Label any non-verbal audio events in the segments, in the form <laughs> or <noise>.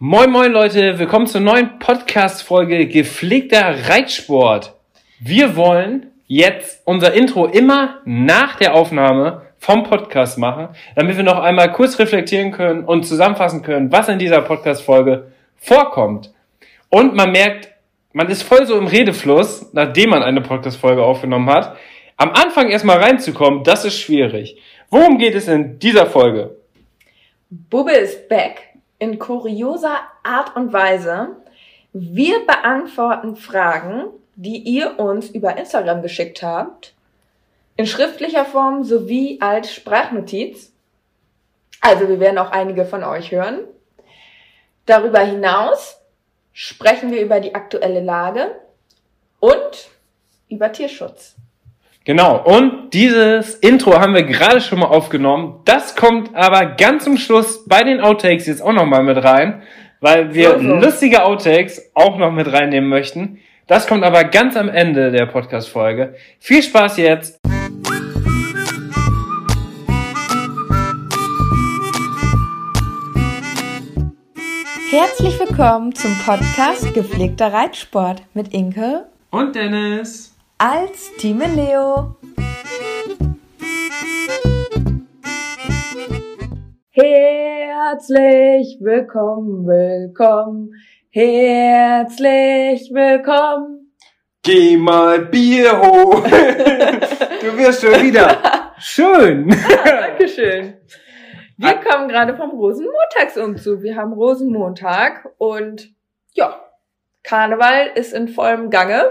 Moin moin Leute, willkommen zur neuen Podcast-Folge Gepflegter Reitsport. Wir wollen jetzt unser Intro immer nach der Aufnahme vom Podcast machen, damit wir noch einmal kurz reflektieren können und zusammenfassen können, was in dieser Podcast-Folge vorkommt. Und man merkt, man ist voll so im Redefluss, nachdem man eine Podcast-Folge aufgenommen hat. Am Anfang erstmal reinzukommen, das ist schwierig. Worum geht es in dieser Folge? Bubbe ist back in kurioser Art und Weise. Wir beantworten Fragen, die ihr uns über Instagram geschickt habt, in schriftlicher Form sowie als Sprachnotiz. Also wir werden auch einige von euch hören. Darüber hinaus sprechen wir über die aktuelle Lage und über Tierschutz. Genau, und dieses Intro haben wir gerade schon mal aufgenommen. Das kommt aber ganz zum Schluss bei den Outtakes jetzt auch nochmal mit rein, weil wir so, so. lustige Outtakes auch noch mit reinnehmen möchten. Das kommt aber ganz am Ende der Podcast-Folge. Viel Spaß jetzt! Herzlich willkommen zum Podcast Gepflegter Reitsport mit Inke und Dennis als Team Leo. Herzlich willkommen, willkommen, herzlich willkommen. Geh mal Bier hoch. <laughs> du wirst schon wieder. Schön. Ah, <laughs> Dankeschön. Wir kommen gerade vom Rosenmontagsumzug. Wir haben Rosenmontag und ja, Karneval ist in vollem Gange.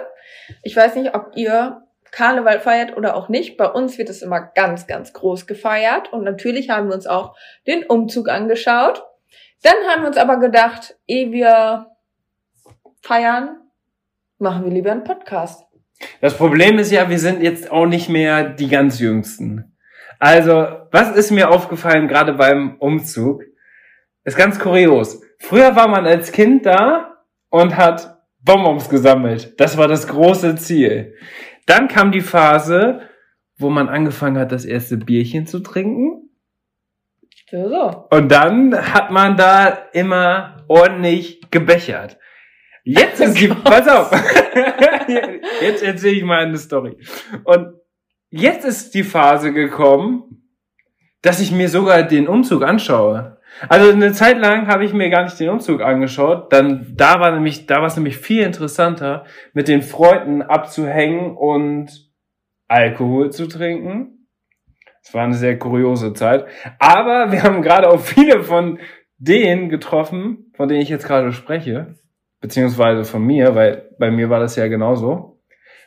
Ich weiß nicht, ob ihr Karneval feiert oder auch nicht. Bei uns wird es immer ganz, ganz groß gefeiert. Und natürlich haben wir uns auch den Umzug angeschaut. Dann haben wir uns aber gedacht, ehe wir feiern, machen wir lieber einen Podcast. Das Problem ist ja, wir sind jetzt auch nicht mehr die ganz Jüngsten. Also, was ist mir aufgefallen, gerade beim Umzug? Ist ganz kurios. Früher war man als Kind da und hat Bonbons gesammelt. Das war das große Ziel. Dann kam die Phase, wo man angefangen hat, das erste Bierchen zu trinken. Ja, so. Und dann hat man da immer ordentlich gebechert. Jetzt ist die, pass auf, <laughs> jetzt erzähle ich mal eine Story. Und jetzt ist die Phase gekommen, dass ich mir sogar den Umzug anschaue. Also eine Zeit lang habe ich mir gar nicht den Umzug angeschaut. Dann da war nämlich, da war es nämlich viel interessanter, mit den Freunden abzuhängen und Alkohol zu trinken. Es war eine sehr kuriose Zeit. Aber wir haben gerade auch viele von denen getroffen, von denen ich jetzt gerade spreche, beziehungsweise von mir, weil bei mir war das ja genauso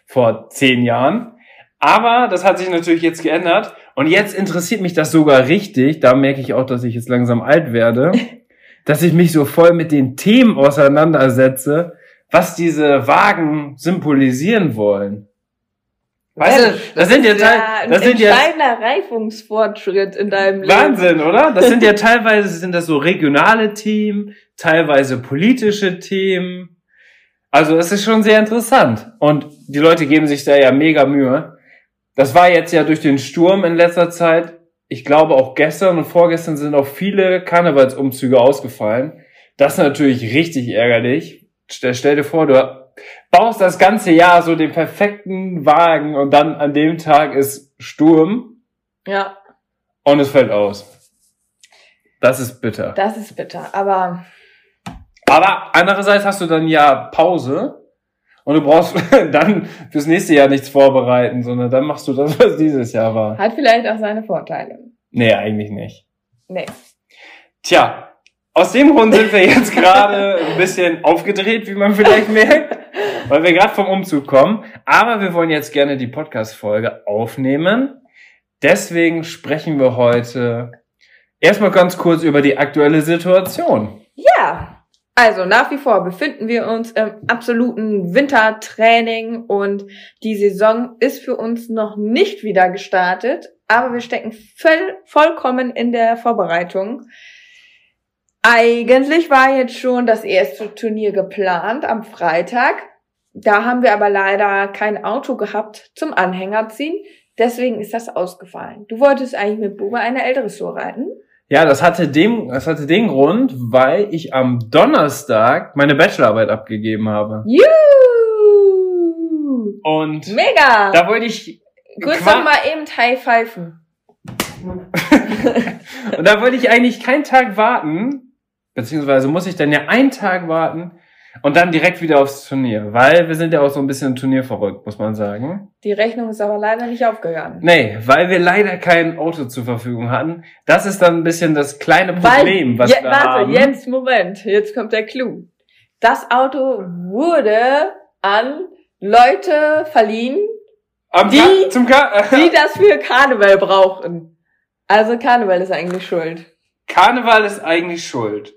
vor zehn Jahren. Aber das hat sich natürlich jetzt geändert und jetzt interessiert mich das sogar richtig. Da merke ich auch, dass ich jetzt langsam alt werde, <laughs> dass ich mich so voll mit den Themen auseinandersetze, was diese Wagen symbolisieren wollen. Weißt du, das, sind ja, ja das sind ja kleiner Reifungsfortschritt in deinem Leben. Wahnsinn, oder? Das sind ja <laughs> teilweise sind das so regionale Themen, teilweise politische Themen. Also es ist schon sehr interessant und die Leute geben sich da ja mega Mühe. Das war jetzt ja durch den Sturm in letzter Zeit. Ich glaube auch gestern und vorgestern sind auch viele Karnevalsumzüge ausgefallen. Das ist natürlich richtig ärgerlich. Stell, stell dir vor, du baust das ganze Jahr so den perfekten Wagen und dann an dem Tag ist Sturm. Ja. Und es fällt aus. Das ist bitter. Das ist bitter, aber. Aber andererseits hast du dann ja Pause und du brauchst <laughs> dann fürs nächste Jahr nichts vorbereiten, sondern dann machst du das, was dieses Jahr war. Hat vielleicht auch seine Vorteile. Nee, eigentlich nicht. Nee. Tja, aus dem Grund sind wir jetzt gerade ein bisschen aufgedreht, wie man vielleicht merkt, weil wir gerade vom Umzug kommen. Aber wir wollen jetzt gerne die Podcast-Folge aufnehmen. Deswegen sprechen wir heute erstmal ganz kurz über die aktuelle Situation. Ja, also nach wie vor befinden wir uns im absoluten Wintertraining und die Saison ist für uns noch nicht wieder gestartet, aber wir stecken voll, vollkommen in der Vorbereitung. Eigentlich war jetzt schon das erste Turnier geplant am Freitag. Da haben wir aber leider kein Auto gehabt zum Anhänger ziehen. Deswegen ist das ausgefallen. Du wolltest eigentlich mit Bube eine ältere Tour reiten? Ja, das hatte dem, das hatte den Grund, weil ich am Donnerstag meine Bachelorarbeit abgegeben habe. Juhu! Und Mega! da wollte ich Kurz noch mal eben Thai pfeifen. <laughs> und da wollte ich eigentlich keinen Tag warten, beziehungsweise muss ich dann ja einen Tag warten und dann direkt wieder aufs Turnier, weil wir sind ja auch so ein bisschen turnierverrückt, muss man sagen. Die Rechnung ist aber leider nicht aufgegangen. Nee, weil wir leider kein Auto zur Verfügung hatten. Das ist dann ein bisschen das kleine Problem, was je, wir warte, haben. jetzt Moment, jetzt kommt der Clou. Das Auto wurde an Leute verliehen, Am die- Ka <laughs> die das für Karneval brauchen. Also Karneval ist eigentlich schuld. Karneval ist eigentlich schuld.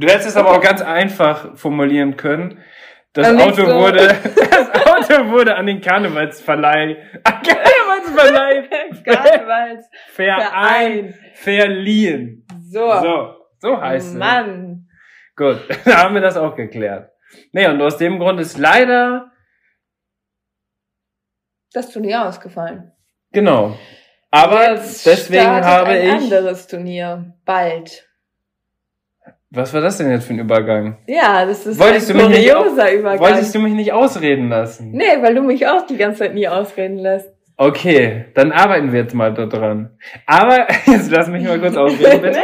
Du hättest es aber auch ganz einfach formulieren können. Das Auto so. wurde, <laughs> das Auto wurde an den Karnevalsverleih, an Karnevalsverleih <laughs> Karnevals Verein verliehen. So. So, so heißt es. Mann. Gut, <laughs> da haben wir das auch geklärt. Nee, und aus dem Grund ist leider, Das Turnier ausgefallen. genau. Aber Jetzt deswegen habe ein ich, anderes Turnier. Bald. Was war das denn jetzt für ein Übergang? Ja, das ist Wolltest ein nicht kurioser Übergang. Wolltest du mich nicht ausreden lassen? Nee, weil du mich auch die ganze Zeit nie ausreden lässt. Okay, dann arbeiten wir jetzt mal da dran. Aber, <laughs> jetzt lass mich mal kurz ausreden, <laughs> bitte.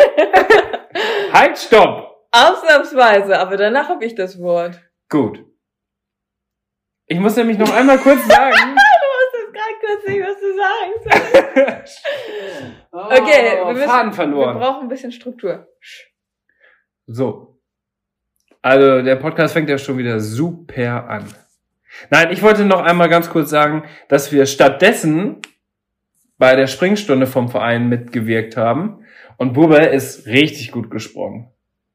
halt, stopp! Ausnahmsweise, aber danach habe ich das Wort. Gut. Ich muss nämlich noch einmal kurz <laughs> sagen. Du wusstest gerade kurz nicht, was du sagen sollst. Okay, oh, wir müssen- Faden Wir brauchen ein bisschen Struktur. So. Also, der Podcast fängt ja schon wieder super an. Nein, ich wollte noch einmal ganz kurz sagen, dass wir stattdessen bei der Springstunde vom Verein mitgewirkt haben. Und Bube ist richtig gut gesprungen.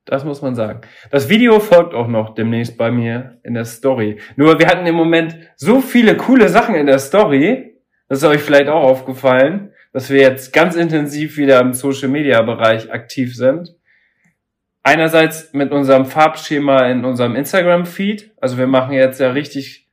Das muss man sagen. Das Video folgt auch noch demnächst bei mir in der Story. Nur wir hatten im Moment so viele coole Sachen in der Story, das ist euch vielleicht auch aufgefallen, dass wir jetzt ganz intensiv wieder im Social Media Bereich aktiv sind. Einerseits mit unserem Farbschema in unserem Instagram Feed. Also wir machen jetzt ja richtig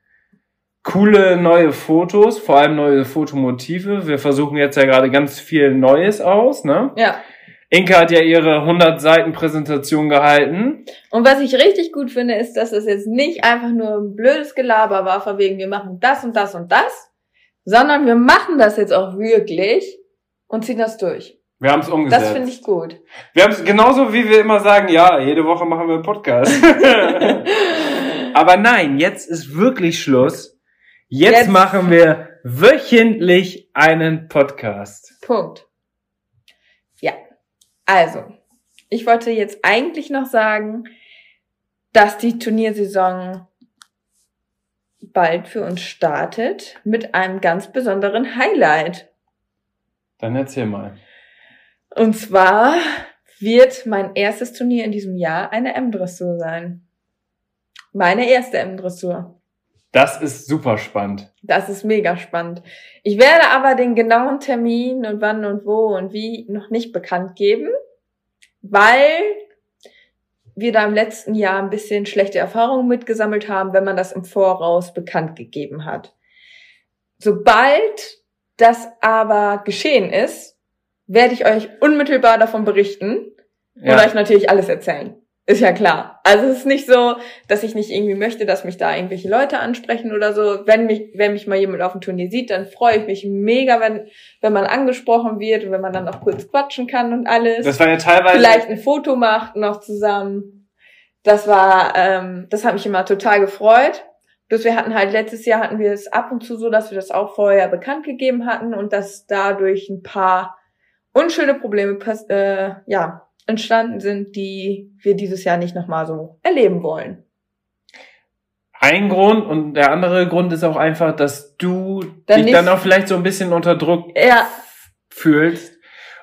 coole neue Fotos, vor allem neue Fotomotive. Wir versuchen jetzt ja gerade ganz viel Neues aus, ne? Ja. Inka hat ja ihre 100 Seiten Präsentation gehalten. Und was ich richtig gut finde, ist, dass es jetzt nicht einfach nur ein blödes Gelaber war, von wegen, wir machen das und das und das, sondern wir machen das jetzt auch wirklich und ziehen das durch. Wir haben es umgesetzt. Das finde ich gut. Wir haben es genauso wie wir immer sagen, ja, jede Woche machen wir einen Podcast. <laughs> Aber nein, jetzt ist wirklich Schluss. Jetzt, Jetzt- machen wir wöchentlich einen Podcast. Punkt. Ja. Also, ich wollte jetzt eigentlich noch sagen, dass die Turniersaison bald für uns startet mit einem ganz besonderen Highlight. Dann erzähl mal. Und zwar wird mein erstes Turnier in diesem Jahr eine M-Dressur sein. Meine erste M-Dressur. Das ist super spannend. Das ist mega spannend. Ich werde aber den genauen Termin und wann und wo und wie noch nicht bekannt geben, weil wir da im letzten Jahr ein bisschen schlechte Erfahrungen mitgesammelt haben, wenn man das im Voraus bekannt gegeben hat. Sobald das aber geschehen ist, werde ich euch unmittelbar davon berichten und Ja. euch natürlich alles erzählen. Ist ja klar. Also es ist nicht so, dass ich nicht irgendwie möchte, dass mich da irgendwelche Leute ansprechen oder so. Wenn mich, wenn mich mal jemand auf dem Turnier sieht, dann freue ich mich mega, wenn, wenn man angesprochen wird und wenn man dann auch kurz quatschen kann und alles. Das war ja teilweise. Vielleicht ein Foto macht noch zusammen. Das war, ähm, das hat mich immer total gefreut. Bloß wir hatten halt letztes Jahr hatten wir es ab und zu so, dass wir das auch vorher bekannt gegeben hatten und dass dadurch ein paar unschöne Probleme äh, ja, entstanden sind, die wir dieses Jahr nicht nochmal so erleben wollen. ein Grund und der andere Grund ist auch einfach, dass du Dann dich dann auch vielleicht so ein bisschen unter Druck Ja, fühlst.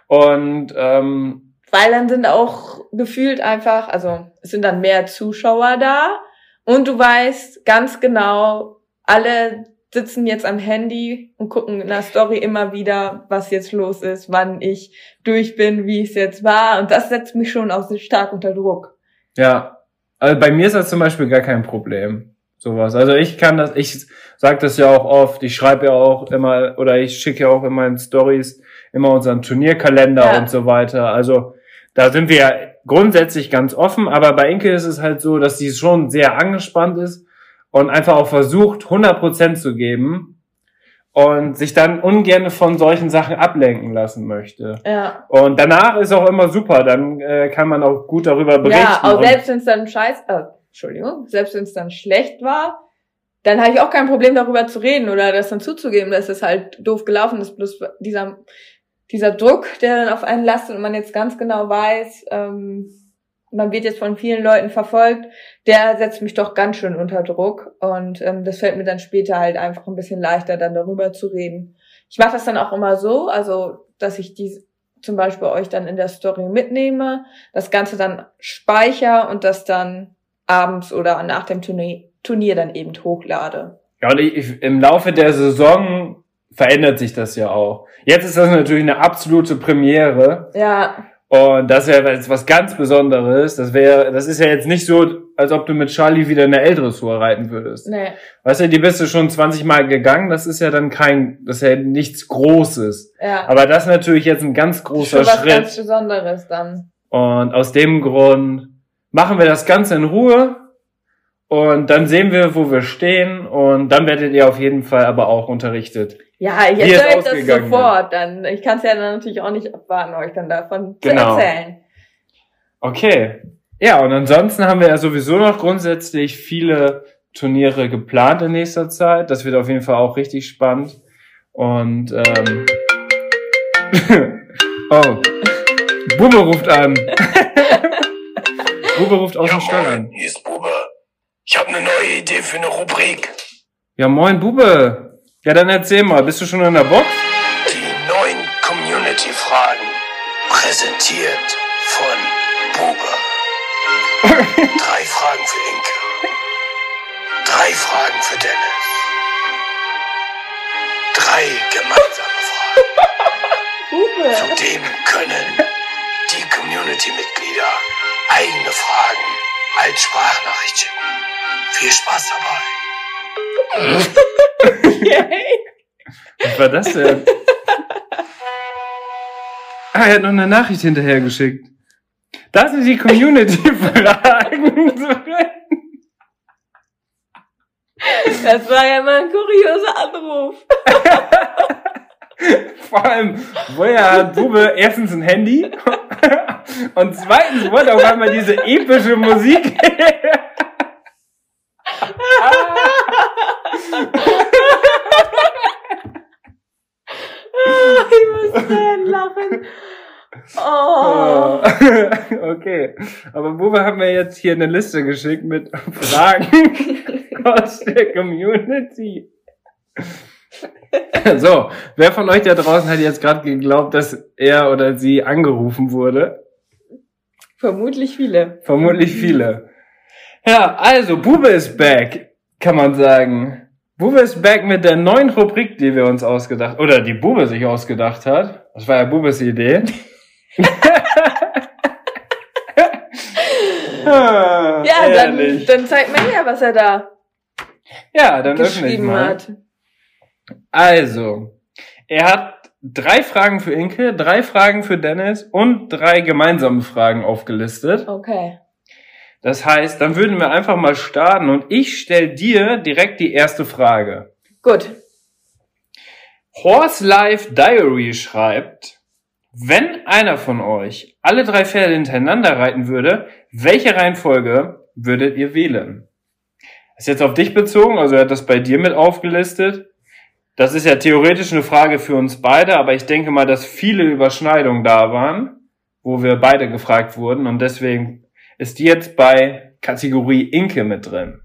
Und ähm, Weil dann sind auch gefühlt einfach, also es sind dann mehr Zuschauer da. Und du weißt ganz genau, alle sitzen jetzt am Handy und gucken in der Story immer wieder, was jetzt los ist, wann ich durch bin, wie es jetzt war. Und das setzt mich schon auch sehr stark unter Druck. ja, also bei mir ist das zum Beispiel gar kein Problem. Sowas. Also ich kann das, ich sage das ja auch oft, ich schreibe ja auch immer oder ich schicke ja auch in meinen Stories immer unseren Turnierkalender Ja. und so weiter. Also da sind wir ja grundsätzlich ganz offen, aber bei Inke ist es halt so, dass sie schon sehr angespannt ist und einfach auch versucht, 100% zu geben und sich dann ungern von solchen Sachen ablenken lassen möchte. Ja. Und danach ist auch immer super, dann äh, kann man auch gut darüber berichten. Ja, auch selbst wenn es dann scheiß, äh, Entschuldigung, selbst wenn es dann schlecht war, dann habe ich auch kein Problem darüber zu reden oder das dann zuzugeben, dass es halt doof gelaufen ist. Bloß dieser, dieser Druck, der dann auf einen lastet und man jetzt ganz genau weiß, ähm, man wird jetzt von vielen Leuten verfolgt, der setzt mich doch ganz schön unter Druck. Und ähm, das fällt mir dann später halt einfach ein bisschen leichter, dann darüber zu reden. Ich mache das dann auch immer so, also dass ich die zum Beispiel euch dann in der Story mitnehme, das Ganze dann speicher und das dann abends oder nach dem Turnier, Turnier dann eben hochlade. Ja, und ich, im Laufe der Saison verändert sich das ja auch. Jetzt ist das natürlich eine absolute Premiere Ja, und das wäre jetzt was ganz Besonderes. Das wäre, das ist ja jetzt nicht so, als ob du mit Charlie wieder eine L-Dressur reiten würdest. nee. Weißt du, die bist du schon 20 Mal gegangen. Das ist ja dann kein, das ist ja nichts Großes. Ja. Aber das ist natürlich jetzt ein ganz großer Schon was Schritt. ganz Besonderes dann. Und aus dem Grund machen wir das Ganze in Ruhe und dann sehen wir, wo wir stehen und dann werdet ihr auf jeden Fall aber auch unterrichtet. Ja, ich Wie euch das sofort. Dann, ich kann es ja dann natürlich auch nicht abwarten, euch dann davon Genau. zu erzählen. Okay. Ja, und ansonsten haben wir ja sowieso noch grundsätzlich viele Turniere geplant in nächster Zeit. Das wird auf jeden Fall auch richtig spannend. Und ähm, <laughs> oh, Bube ruft an. <laughs> Bube ruft aus dem Stall an. Hier ist Bube. Ich habe eine neue Idee für eine Rubrik. Ja, moin Bube. Ja, dann erzähl mal, bist du schon in der Box? Die neuen Community-Fragen. Präsentiert von Bube. <laughs> Drei Fragen für Inke. Drei Fragen für Dennis. Drei gemeinsame Fragen. Zudem können die Community-Mitglieder eigene Fragen als Sprachnachricht schicken. Viel Spaß dabei. Yay. Was war das denn? ah, er hat noch eine Nachricht hinterhergeschickt. Das sind die Community-Fragen. <laughs> Das war ja mal ein kurioser Anruf. <laughs> Vor allem, woher hat Bube erstens ein Handy <laughs> und zweitens wollte auf einmal diese epische Musik. <laughs> ich muss Tränen lachen. Oh. okay, aber Bube hat mir jetzt hier eine Liste geschickt mit Fragen <laughs> aus der Community. So, wer von euch da draußen hat jetzt gerade geglaubt, dass er oder sie angerufen wurde? Vermutlich viele. Vermutlich viele. Ja, also Bube ist back, kann man sagen. Bube ist back mit der neuen Rubrik, die wir uns ausgedacht, oder die Bube sich ausgedacht hat. Das war ja Bubes Idee. <laughs> Ja, dann, ehrlich. dann zeigt mir her, was er da ja, dann öffne ich geschrieben mal. hat. Also, er hat drei Fragen für Inke, drei Fragen für Dennis und drei gemeinsame Fragen aufgelistet. Okay. Das heißt, dann würden wir einfach mal starten und ich stelle dir direkt die erste Frage. Gut. Horse Life Diary schreibt, wenn einer von euch alle drei Pferde hintereinander reiten würde, welche Reihenfolge würdet ihr wählen? Ist jetzt auf dich bezogen, also er hat das bei dir mit aufgelistet. Das ist ja theoretisch eine Frage für uns beide, aber ich denke mal, dass viele Überschneidungen da waren, wo wir beide gefragt wurden und deswegen ist die jetzt bei Kategorie Inke mit drin.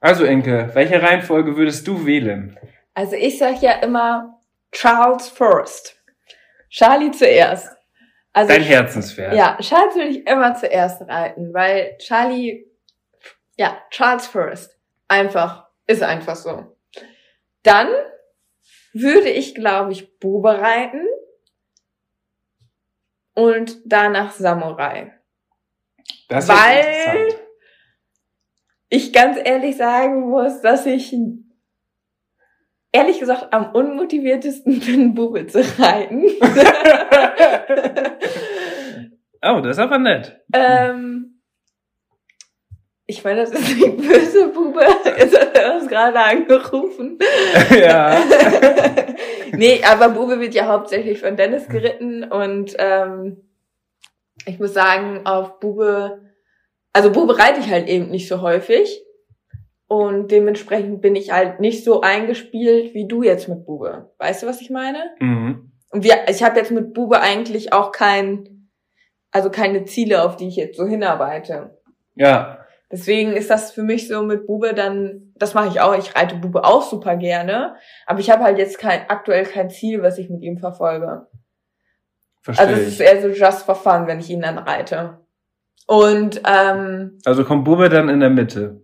Also Inke, welche Reihenfolge würdest du wählen? Also ich sag ja immer Charles first. Charlie zuerst. Also Dein Herzenspferd. Ja, Charles will ich immer zuerst reiten, weil Charlie, ja, Charles first. Einfach, ist einfach so. Dann würde ich, glaube ich, Bube reiten und danach Samurai. Das ist Weil-. Ich ganz ehrlich sagen muss, dass ich ehrlich gesagt am unmotiviertesten <laughs> bin, Bube zu reiten. <laughs> Oh, das ist aber nett. Ähm, ich meine, das ist nicht böse, Bube. <laughs> Jetzt hat er uns gerade angerufen. ja. nee, aber Bube wird ja hauptsächlich von Dennis geritten und ähm, ich muss sagen, auf Bube, also Bube reite ich halt eben nicht so häufig und dementsprechend bin ich halt nicht so eingespielt wie du jetzt mit Bube. Weißt du, was ich meine? Mhm. Und wir, ich habe jetzt mit Bube eigentlich auch kein, also keine Ziele, auf die ich jetzt so hinarbeite. Ja. Deswegen ist das für mich so mit Bube dann, das mache ich auch, ich reite Bube auch super gerne, aber ich habe halt jetzt kein, aktuell kein Ziel, was ich mit ihm verfolge. Verstehe Also es ist eher so just for fun, wenn ich ihn dann reite. Und ähm, Also kommt Bube dann in der Mitte.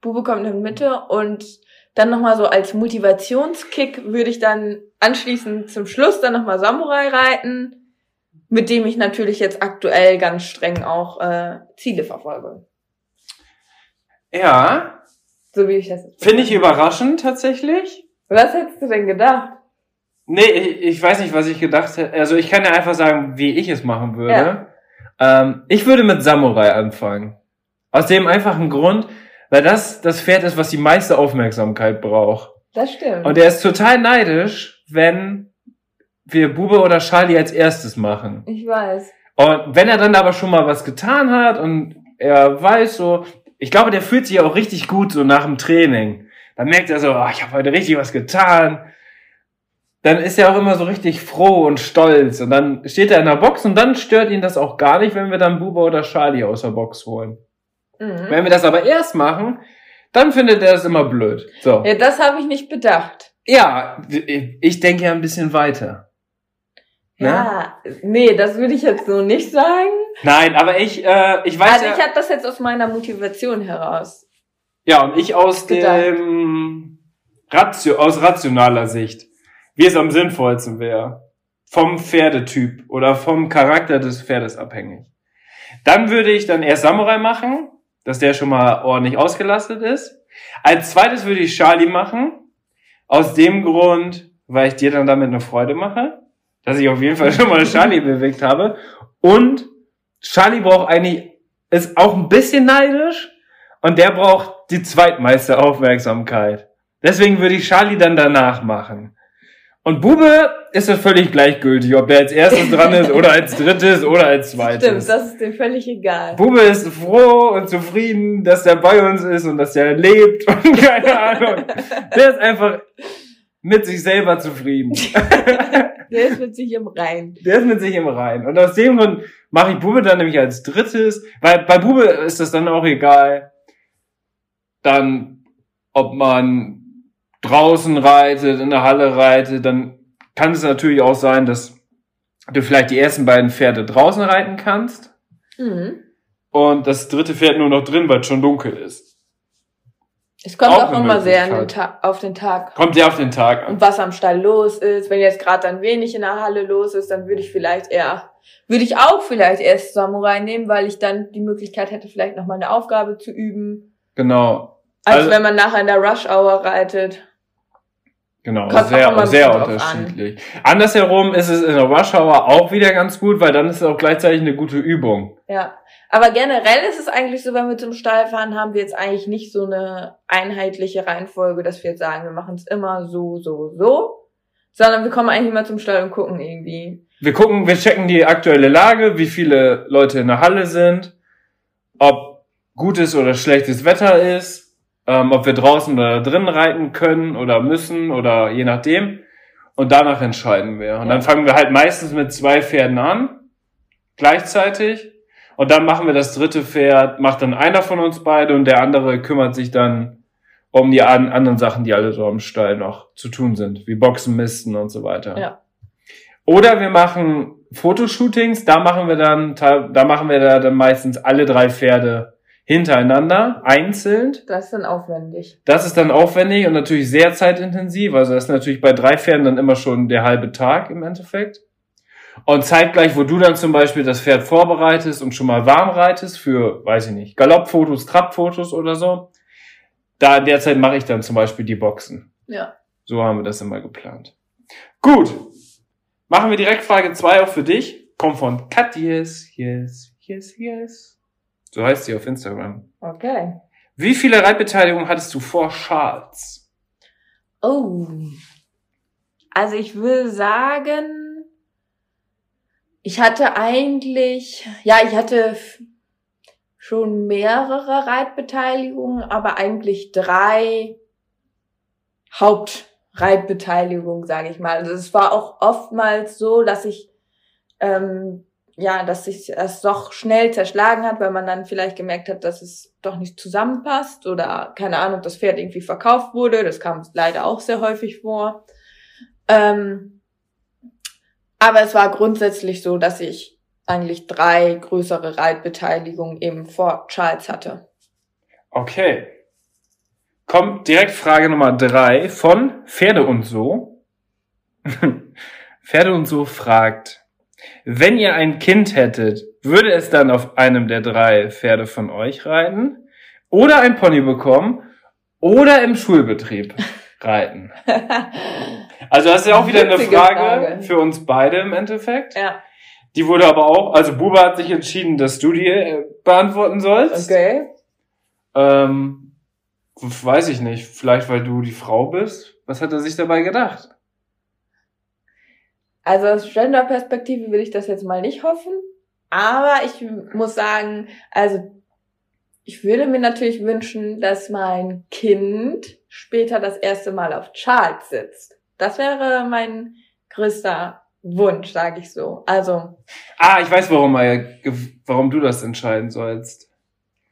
Bube kommt in die Mitte und dann nochmal so als Motivationskick würde ich dann anschließend zum Schluss dann nochmal Samurai reiten, mit dem ich natürlich jetzt aktuell ganz streng auch äh, Ziele verfolge. Ja. So wie ich das jetzt Finde ich überraschend tatsächlich. Was hättest du denn gedacht? Nee, ich, ich weiß nicht, was ich gedacht hätte. Also ich kann ja einfach sagen, wie ich es machen würde. Ja. Ähm, ich würde mit Samurai anfangen. Aus dem einfachen Grund, weil das das Pferd ist, was die meiste Aufmerksamkeit braucht. Das stimmt. Und er ist total neidisch, wenn wir Bube oder Charlie als erstes machen. ich weiß. Und wenn er dann aber schon mal was getan hat und er weiß so, ich glaube, der fühlt sich auch richtig gut so nach dem Training. Dann merkt er so, ah, ich habe heute richtig was getan. Dann ist er auch immer so richtig froh und stolz. Und dann steht er in der Box und dann stört ihn das auch gar nicht, wenn wir dann Bube oder Charlie aus der Box holen. Mhm. Wenn wir das aber erst machen, dann findet er es immer blöd. So. Ja, das habe ich nicht bedacht. Ja, ich denke ja ein bisschen weiter. Ne? Ja, nee, das würde ich jetzt so nicht sagen. Nein, aber ich, äh, ich weiß Also ja, ich habe das jetzt aus meiner Motivation heraus. ja, und ich aus gedacht. dem Ratio, aus rationaler Sicht, wie es am sinnvollsten wäre. Vom Pferdetyp oder vom Charakter des Pferdes abhängig. Dann würde ich dann erst Samurai machen, dass der schon mal ordentlich ausgelastet ist. Als zweites würde ich Charlie machen. Aus dem Grund, weil ich dir dann damit eine Freude mache. Dass ich auf jeden Fall schon mal Charlie <laughs> bewegt habe. Und Charlie braucht eigentlich, ist auch ein bisschen neidisch. Und der braucht die zweitmeiste Aufmerksamkeit. Deswegen würde ich Charlie dann danach machen. Und Bube ist das völlig gleichgültig, ob der als erstes dran ist oder als drittes oder als zweites. Stimmt, das ist dir völlig egal. Bube ist froh und zufrieden, dass der bei uns ist und dass er lebt und <laughs> keine Ahnung. Der ist einfach mit sich selber zufrieden. <laughs> Der ist mit sich im Rein. Der ist mit sich im Rein. Und aus dem Grund mache ich Bube dann nämlich als drittes, weil bei Bube ist das dann auch egal, dann, ob man draußen reitet, in der Halle reitet, dann kann es natürlich auch sein, dass du vielleicht die ersten beiden Pferde draußen reiten kannst Mhm. und das dritte Pferd nur noch drin, weil es schon dunkel ist. Es kommt Auch auch, immer sehr an den auf den Tag. Kommt ja auf den Tag an. Und was am Stall los ist. Wenn jetzt gerade dann wenig in der Halle los ist, dann würde ich vielleicht eher, würde ich auch vielleicht erst Samurai nehmen, weil ich dann die Möglichkeit hätte, vielleicht nochmal eine Aufgabe zu üben. Genau. Als Also- wenn man nachher in der Rush Hour reitet. Genau, Kommt sehr, sehr unterschiedlich. Andersherum ist es in der Rush Hour auch wieder ganz gut, weil dann ist es auch gleichzeitig eine gute Übung. Ja. Aber generell ist es eigentlich so, wenn wir zum Stall fahren, haben wir jetzt eigentlich nicht so eine einheitliche Reihenfolge, dass wir jetzt sagen, wir machen es immer so, so, so. Sondern wir kommen eigentlich immer zum Stall und gucken irgendwie. Wir gucken, wir checken die aktuelle Lage, wie viele Leute in der Halle sind, ob gutes oder schlechtes Wetter ist, ähm, ob wir draußen oder drinnen reiten können oder müssen oder je nachdem. Und danach entscheiden wir. Und dann fangen wir halt meistens mit zwei Pferden an, gleichzeitig. Und dann machen wir das dritte Pferd, macht dann einer von uns beide und der andere kümmert sich dann um die an, anderen Sachen, die alle so am Stall noch zu tun sind, wie Boxen, Misten und so weiter. Ja. Oder wir machen Fotoshootings, da machen wir dann, da machen wir da dann meistens alle drei Pferde hintereinander, einzeln. Das ist dann aufwendig. Das ist dann aufwendig und natürlich sehr zeitintensiv. Also das ist natürlich bei drei Pferden dann immer schon der halbe Tag im Endeffekt. Und zeitgleich, wo du dann zum Beispiel das Pferd vorbereitest und schon mal warm reitest für, weiß ich nicht, Galoppfotos, Trappfotos oder so, da in der Zeit mache ich dann zum Beispiel die Boxen. Ja. So haben wir das immer geplant. Gut. Machen wir direkt Frage zwei auch für dich. Kommt von Kat Yes, yes, yes, yes. So heißt sie auf Instagram. Okay. Wie viele Reitbeteiligungen hattest du vor Charles? Oh. Also ich will sagen, ich hatte eigentlich, ja, ich hatte schon mehrere Reitbeteiligungen, aber eigentlich drei Hauptreitbeteiligungen, sage ich mal. Also es war auch oftmals so, dass ich ähm, ja, dass sich es doch schnell zerschlagen hat, weil man dann vielleicht gemerkt hat, dass es doch nicht zusammenpasst oder keine Ahnung, das Pferd irgendwie verkauft wurde. Das kam leider auch sehr häufig vor. Ähm, aber es war grundsätzlich so, dass ich eigentlich drei größere Reitbeteiligungen eben vor Charles hatte. Okay. Kommt direkt Frage Nummer drei von Pferde und so. <laughs> Pferde und so fragt, wenn ihr ein Kind hättet, würde es dann auf einem der drei Pferde von euch reiten oder ein Pony bekommen oder im Schulbetrieb <laughs> reiten? Also das ist ja auch wieder eine Frage. für uns beide im Endeffekt. Ja, Die wurde aber auch, also Buba hat sich entschieden, dass du die äh, beantworten sollst. okay. Ähm, weiß ich nicht, vielleicht weil du die Frau bist. Was hat er sich dabei gedacht? Also aus Gender-Perspektive will ich das jetzt mal nicht hoffen. Aber ich muss sagen, also ich würde mir natürlich wünschen, dass mein Kind später das erste Mal auf Charles sitzt. Das wäre mein größter Wunsch, sage ich so. Also, Ah, ich weiß, warum, ge- warum du das entscheiden sollst.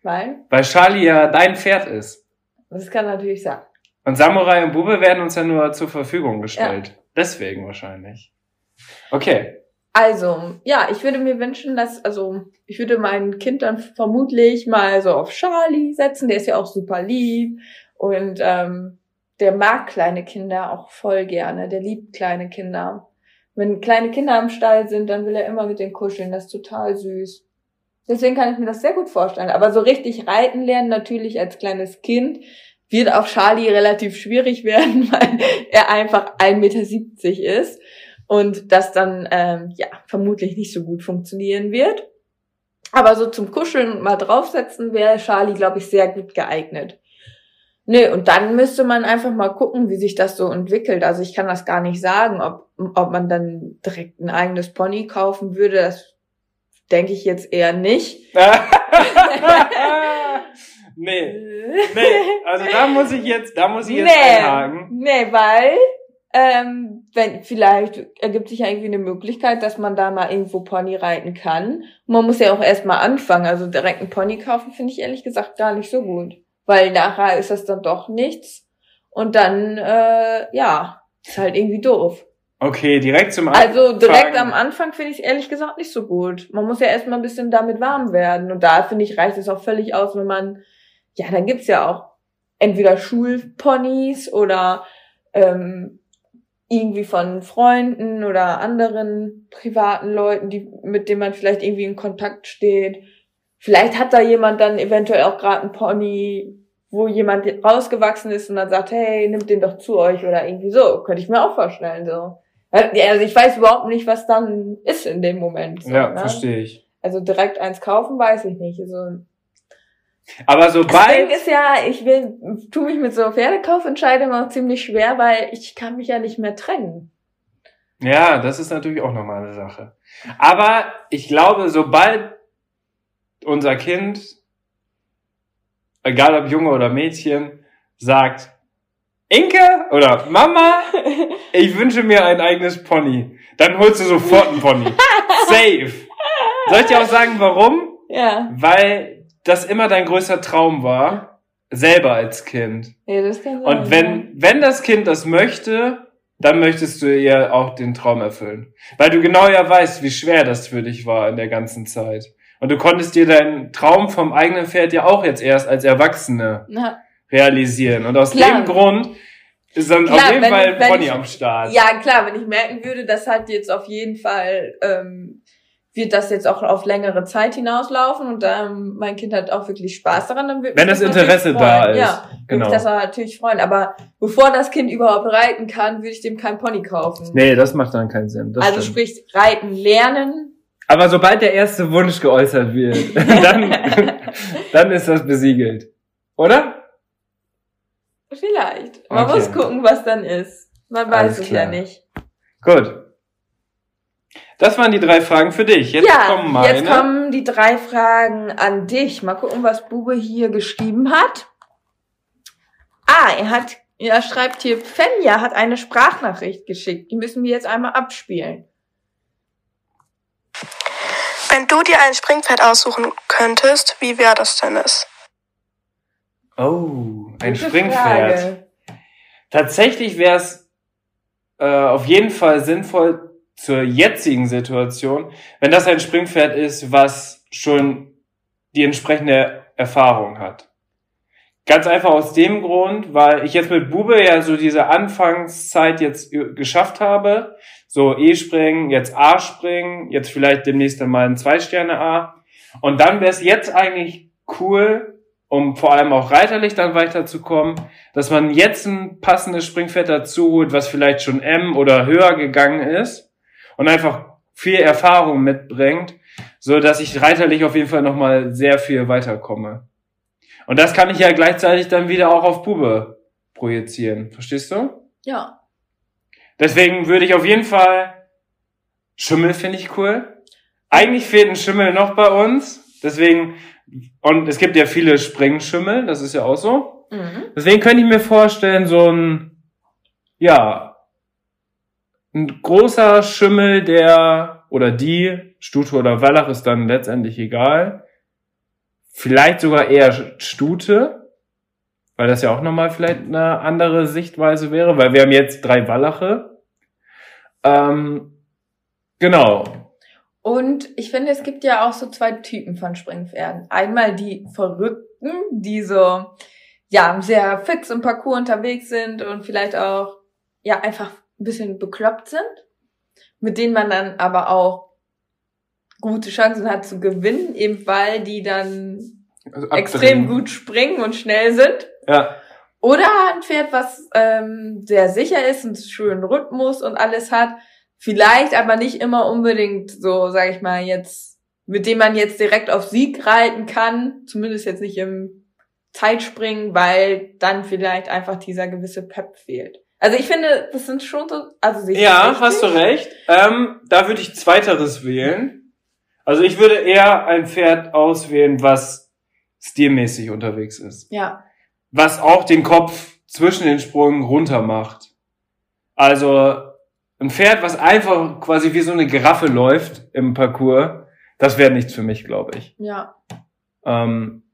weil, Weil Charlie ja dein Pferd ist. das kann natürlich sein. Und Samurai und Bube werden uns ja nur zur Verfügung gestellt. Deswegen wahrscheinlich. Okay. Also, ja, ich würde mir wünschen, dass, also, ich würde mein Kind dann vermutlich mal so auf Charlie setzen. Der ist ja auch super lieb und ähm, der mag kleine Kinder auch voll gerne. Der liebt kleine Kinder. Wenn kleine Kinder am Stall sind, dann will er immer mit denen kuscheln. Das ist total süß. Deswegen kann ich mir das sehr gut vorstellen. Aber so richtig reiten lernen, natürlich als kleines Kind, wird auf Charlie relativ schwierig werden, <laughs> weil er einfach 1,70 Meter ist und das dann ähm, ja vermutlich nicht so gut funktionieren wird. Aber so zum Kuscheln und mal draufsetzen wäre Charlie, glaube ich, sehr gut geeignet. Nee, und dann müsste man einfach mal gucken, wie sich das so entwickelt. Also ich kann das gar nicht sagen, ob, ob man dann direkt ein eigenes Pony kaufen würde. Das denke ich jetzt eher nicht. <laughs> <laughs> nee. Nee, also da muss ich jetzt, da muss ich jetzt Nee. einhaken. Nee, weil ähm, wenn vielleicht ergibt sich ja irgendwie eine Möglichkeit, dass man da mal irgendwo Pony reiten kann. Man muss ja auch erstmal anfangen. Also direkt einen Pony kaufen finde ich ehrlich gesagt gar nicht so gut. Weil nachher ist das dann doch nichts. Und dann, äh, ja, ist halt irgendwie doof. Okay, direkt zum Also direkt Anfang. am Anfang finde ich es ehrlich gesagt nicht so gut. Man muss ja erstmal ein bisschen damit warm werden. Und da finde ich, reicht es auch völlig aus, wenn man, ja, dann gibt's ja auch entweder Schulponys oder ähm, irgendwie von Freunden oder anderen privaten Leuten, die, mit denen man vielleicht irgendwie in Kontakt steht. Vielleicht hat da jemand dann eventuell auch gerade einen Pony, wo jemand rausgewachsen ist und dann sagt, hey, nimmt den doch zu euch oder irgendwie so. Könnte ich mir auch vorstellen, so. Also ich weiß überhaupt nicht, was dann ist in dem Moment. So, Ja, ne? verstehe ich. Also direkt eins kaufen, weiß ich nicht. Also, Aber das Ding sobald, ist ja, ich will, tu mich mit so Pferdekaufentscheidungen auch ziemlich schwer, weil ich kann mich ja nicht mehr trennen. ja, das ist natürlich auch nochmal eine Sache. Aber ich glaube, sobald unser Kind, egal ob Junge oder Mädchen, sagt, Inke oder Mama, <laughs> ich wünsche mir ein eigenes Pony, dann holst du sofort ein Pony. <laughs> Safe. Soll ich dir auch sagen, warum? Ja, Weil das immer dein größter Traum war, selber als Kind. ja das kann sein. Und wenn, wenn das Kind das möchte, dann möchtest du ihr auch den Traum erfüllen. Weil du genau ja weißt, wie schwer das für dich war in der ganzen Zeit. Und du konntest dir deinen Traum vom eigenen Pferd ja auch jetzt erst als Erwachsene Na, realisieren. Und aus Klar. dem Grund ist dann Klar, auf jeden wenn- Fall ein Pony ich- am Start. ja, klar, wenn ich merken würde, das hat jetzt auf jeden Fall, ähm, wird das jetzt auch auf längere Zeit hinauslaufen und ähm, mein Kind hat auch wirklich Spaß daran, dann würde Wenn das Interesse da ist. Ja, würde genau. mich das natürlich freuen. Aber bevor das Kind überhaupt reiten kann, würde ich dem kein Pony kaufen. Nee, das macht dann keinen Sinn. Das also stimmt. sprich, reiten lernen. Aber sobald der erste Wunsch geäußert wird, <laughs> dann, dann ist das besiegelt. Oder? Vielleicht. Man Okay. muss gucken, was dann ist. Man weiß Alles es klar. ja nicht. Gut. Das waren die drei Fragen für dich. Jetzt ja, kommen meine. jetzt kommen die drei Fragen an dich. Mal gucken, was Bube hier geschrieben hat. Ah, er hat, er schreibt hier, Fenja hat eine Sprachnachricht geschickt. Die müssen wir jetzt einmal abspielen. Wenn du dir ein Springpferd aussuchen könntest, wie wäre das denn es? oh, ein Gute Springpferd. Frage. Tatsächlich wäre es äh, auf jeden Fall sinnvoll zur jetzigen Situation, wenn das ein Springpferd ist, was schon die entsprechende Erfahrung hat. Ganz einfach aus dem Grund, weil ich jetzt mit Bube ja so diese Anfangszeit jetzt geschafft habe. So E-Springen, jetzt A-Springen, jetzt vielleicht demnächst dann mal ein Zwei-Sterne-A. Und dann wäre es jetzt eigentlich cool, um vor allem auch reiterlich dann weiterzukommen, dass man jetzt ein passendes Springpferd dazu holt, was vielleicht schon M oder höher gegangen ist und einfach viel Erfahrung mitbringt, so dass ich reiterlich auf jeden Fall nochmal sehr viel weiterkomme. Und das kann ich ja gleichzeitig dann wieder auch auf Bube projizieren. Verstehst du? Ja. Deswegen würde ich auf jeden Fall Schimmel finde ich cool. Eigentlich fehlt ein Schimmel noch bei uns. Deswegen, und es gibt ja viele Springschimmel, das ist ja auch so. Mhm. Deswegen könnte ich mir vorstellen, so ein, ja, ein großer Schimmel, der, oder die, Stute oder Wallach ist dann letztendlich egal. Vielleicht sogar eher Stute, weil das ja auch nochmal vielleicht eine andere Sichtweise wäre, weil wir haben jetzt drei Wallache. Ähm, genau. Und ich finde, es gibt ja auch so zwei Typen von Springpferden. Einmal die Verrückten, die so, ja, sehr fix im Parcours unterwegs sind und vielleicht auch, ja, einfach ein bisschen bekloppt sind, mit denen man dann aber auch gute Chancen hat zu gewinnen, eben weil die dann Also extrem gut springen und schnell sind. Ja. Oder ein Pferd, was ähm, sehr sicher ist und schönen Rhythmus und alles hat. Vielleicht aber nicht immer unbedingt so, sag ich mal, jetzt, mit dem man jetzt direkt auf Sieg reiten kann. Zumindest jetzt nicht im Zeitspringen, weil dann vielleicht einfach dieser gewisse Pep fehlt. Also ich finde, das sind schon so, also Ja, richtig. hast du recht. Ähm, da würde ich zweiteres wählen. Also ich würde eher ein Pferd auswählen, was stilmäßig unterwegs ist. Ja, Was auch den Kopf zwischen den Sprüngen runter macht. Also ein Pferd, was einfach quasi wie so eine Giraffe läuft im Parcours, das wäre nichts für mich, glaube ich. ja. Ähm,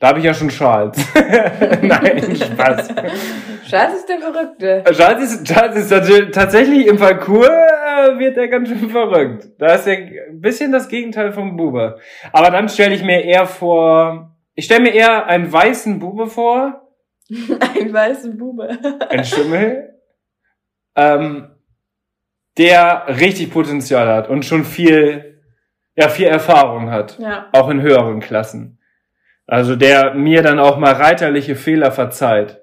da habe ich ja schon Charles. <laughs> Nein, Spaß. Schatz ist der Verrückte. Charles ist, Charles ist tatsächlich im Parcours äh, wird er ganz schön verrückt. Da ist er ein bisschen das Gegenteil vom Bube. Aber dann stelle ich mir eher vor, ich stelle mir eher einen weißen Bube vor, <laughs> Ein weißen Bube. ein Schimmel, ähm, der richtig Potenzial hat und schon viel, ja, viel Erfahrung hat. Ja, Auch in höheren Klassen. Also der mir dann auch mal reiterliche Fehler verzeiht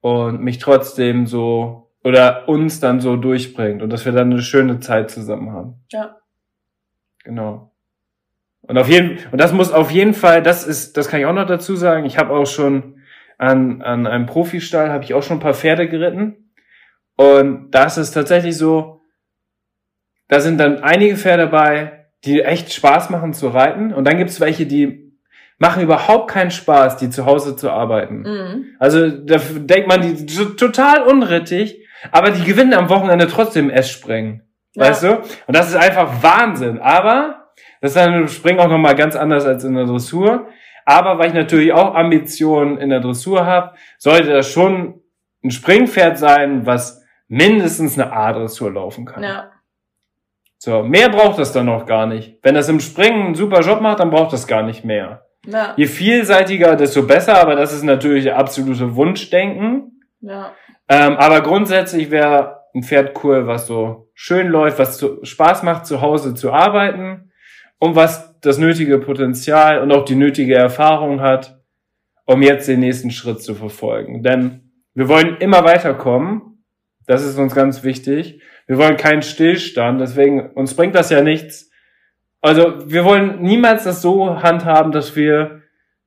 und mich trotzdem so oder uns dann so durchbringt und dass wir dann eine schöne Zeit zusammen haben. ja. Genau. Und auf jeden und das muss auf jeden Fall, das ist, das kann ich auch noch dazu sagen. Ich habe auch schon an an einem Profistall habe ich auch schon ein paar Pferde geritten und das ist tatsächlich so. Da sind dann einige Pferde dabei, die echt Spaß machen zu reiten und dann gibt's welche, die machen überhaupt keinen Spaß, die zu Hause zu arbeiten. Mhm. Also da denkt man, die so total unrittig, aber die gewinnen am Wochenende trotzdem S-Springen. Ja. Weißt du? Und das ist einfach Wahnsinn. Aber das ist dann im Springen auch nochmal ganz anders als in der Dressur. Aber weil ich natürlich auch Ambitionen in der Dressur habe, sollte das schon ein Springpferd sein, was mindestens eine A-Dressur laufen kann. Ja. So, mehr braucht das dann noch gar nicht. Wenn das im Springen einen super Job macht, dann braucht das gar nicht mehr. Ja. Je vielseitiger, desto besser, aber das ist natürlich der absolute Wunschdenken. Ja. Ähm, aber grundsätzlich wäre ein Pferd cool, was so schön läuft, was zu, Spaß macht, zu Hause zu arbeiten und was das nötige Potenzial und auch die nötige Erfahrung hat, um jetzt den nächsten Schritt zu verfolgen. Denn wir wollen immer weiterkommen. Das ist uns ganz wichtig. Wir wollen keinen Stillstand. Deswegen, uns bringt das ja nichts. Also, wir wollen niemals das so handhaben, dass wir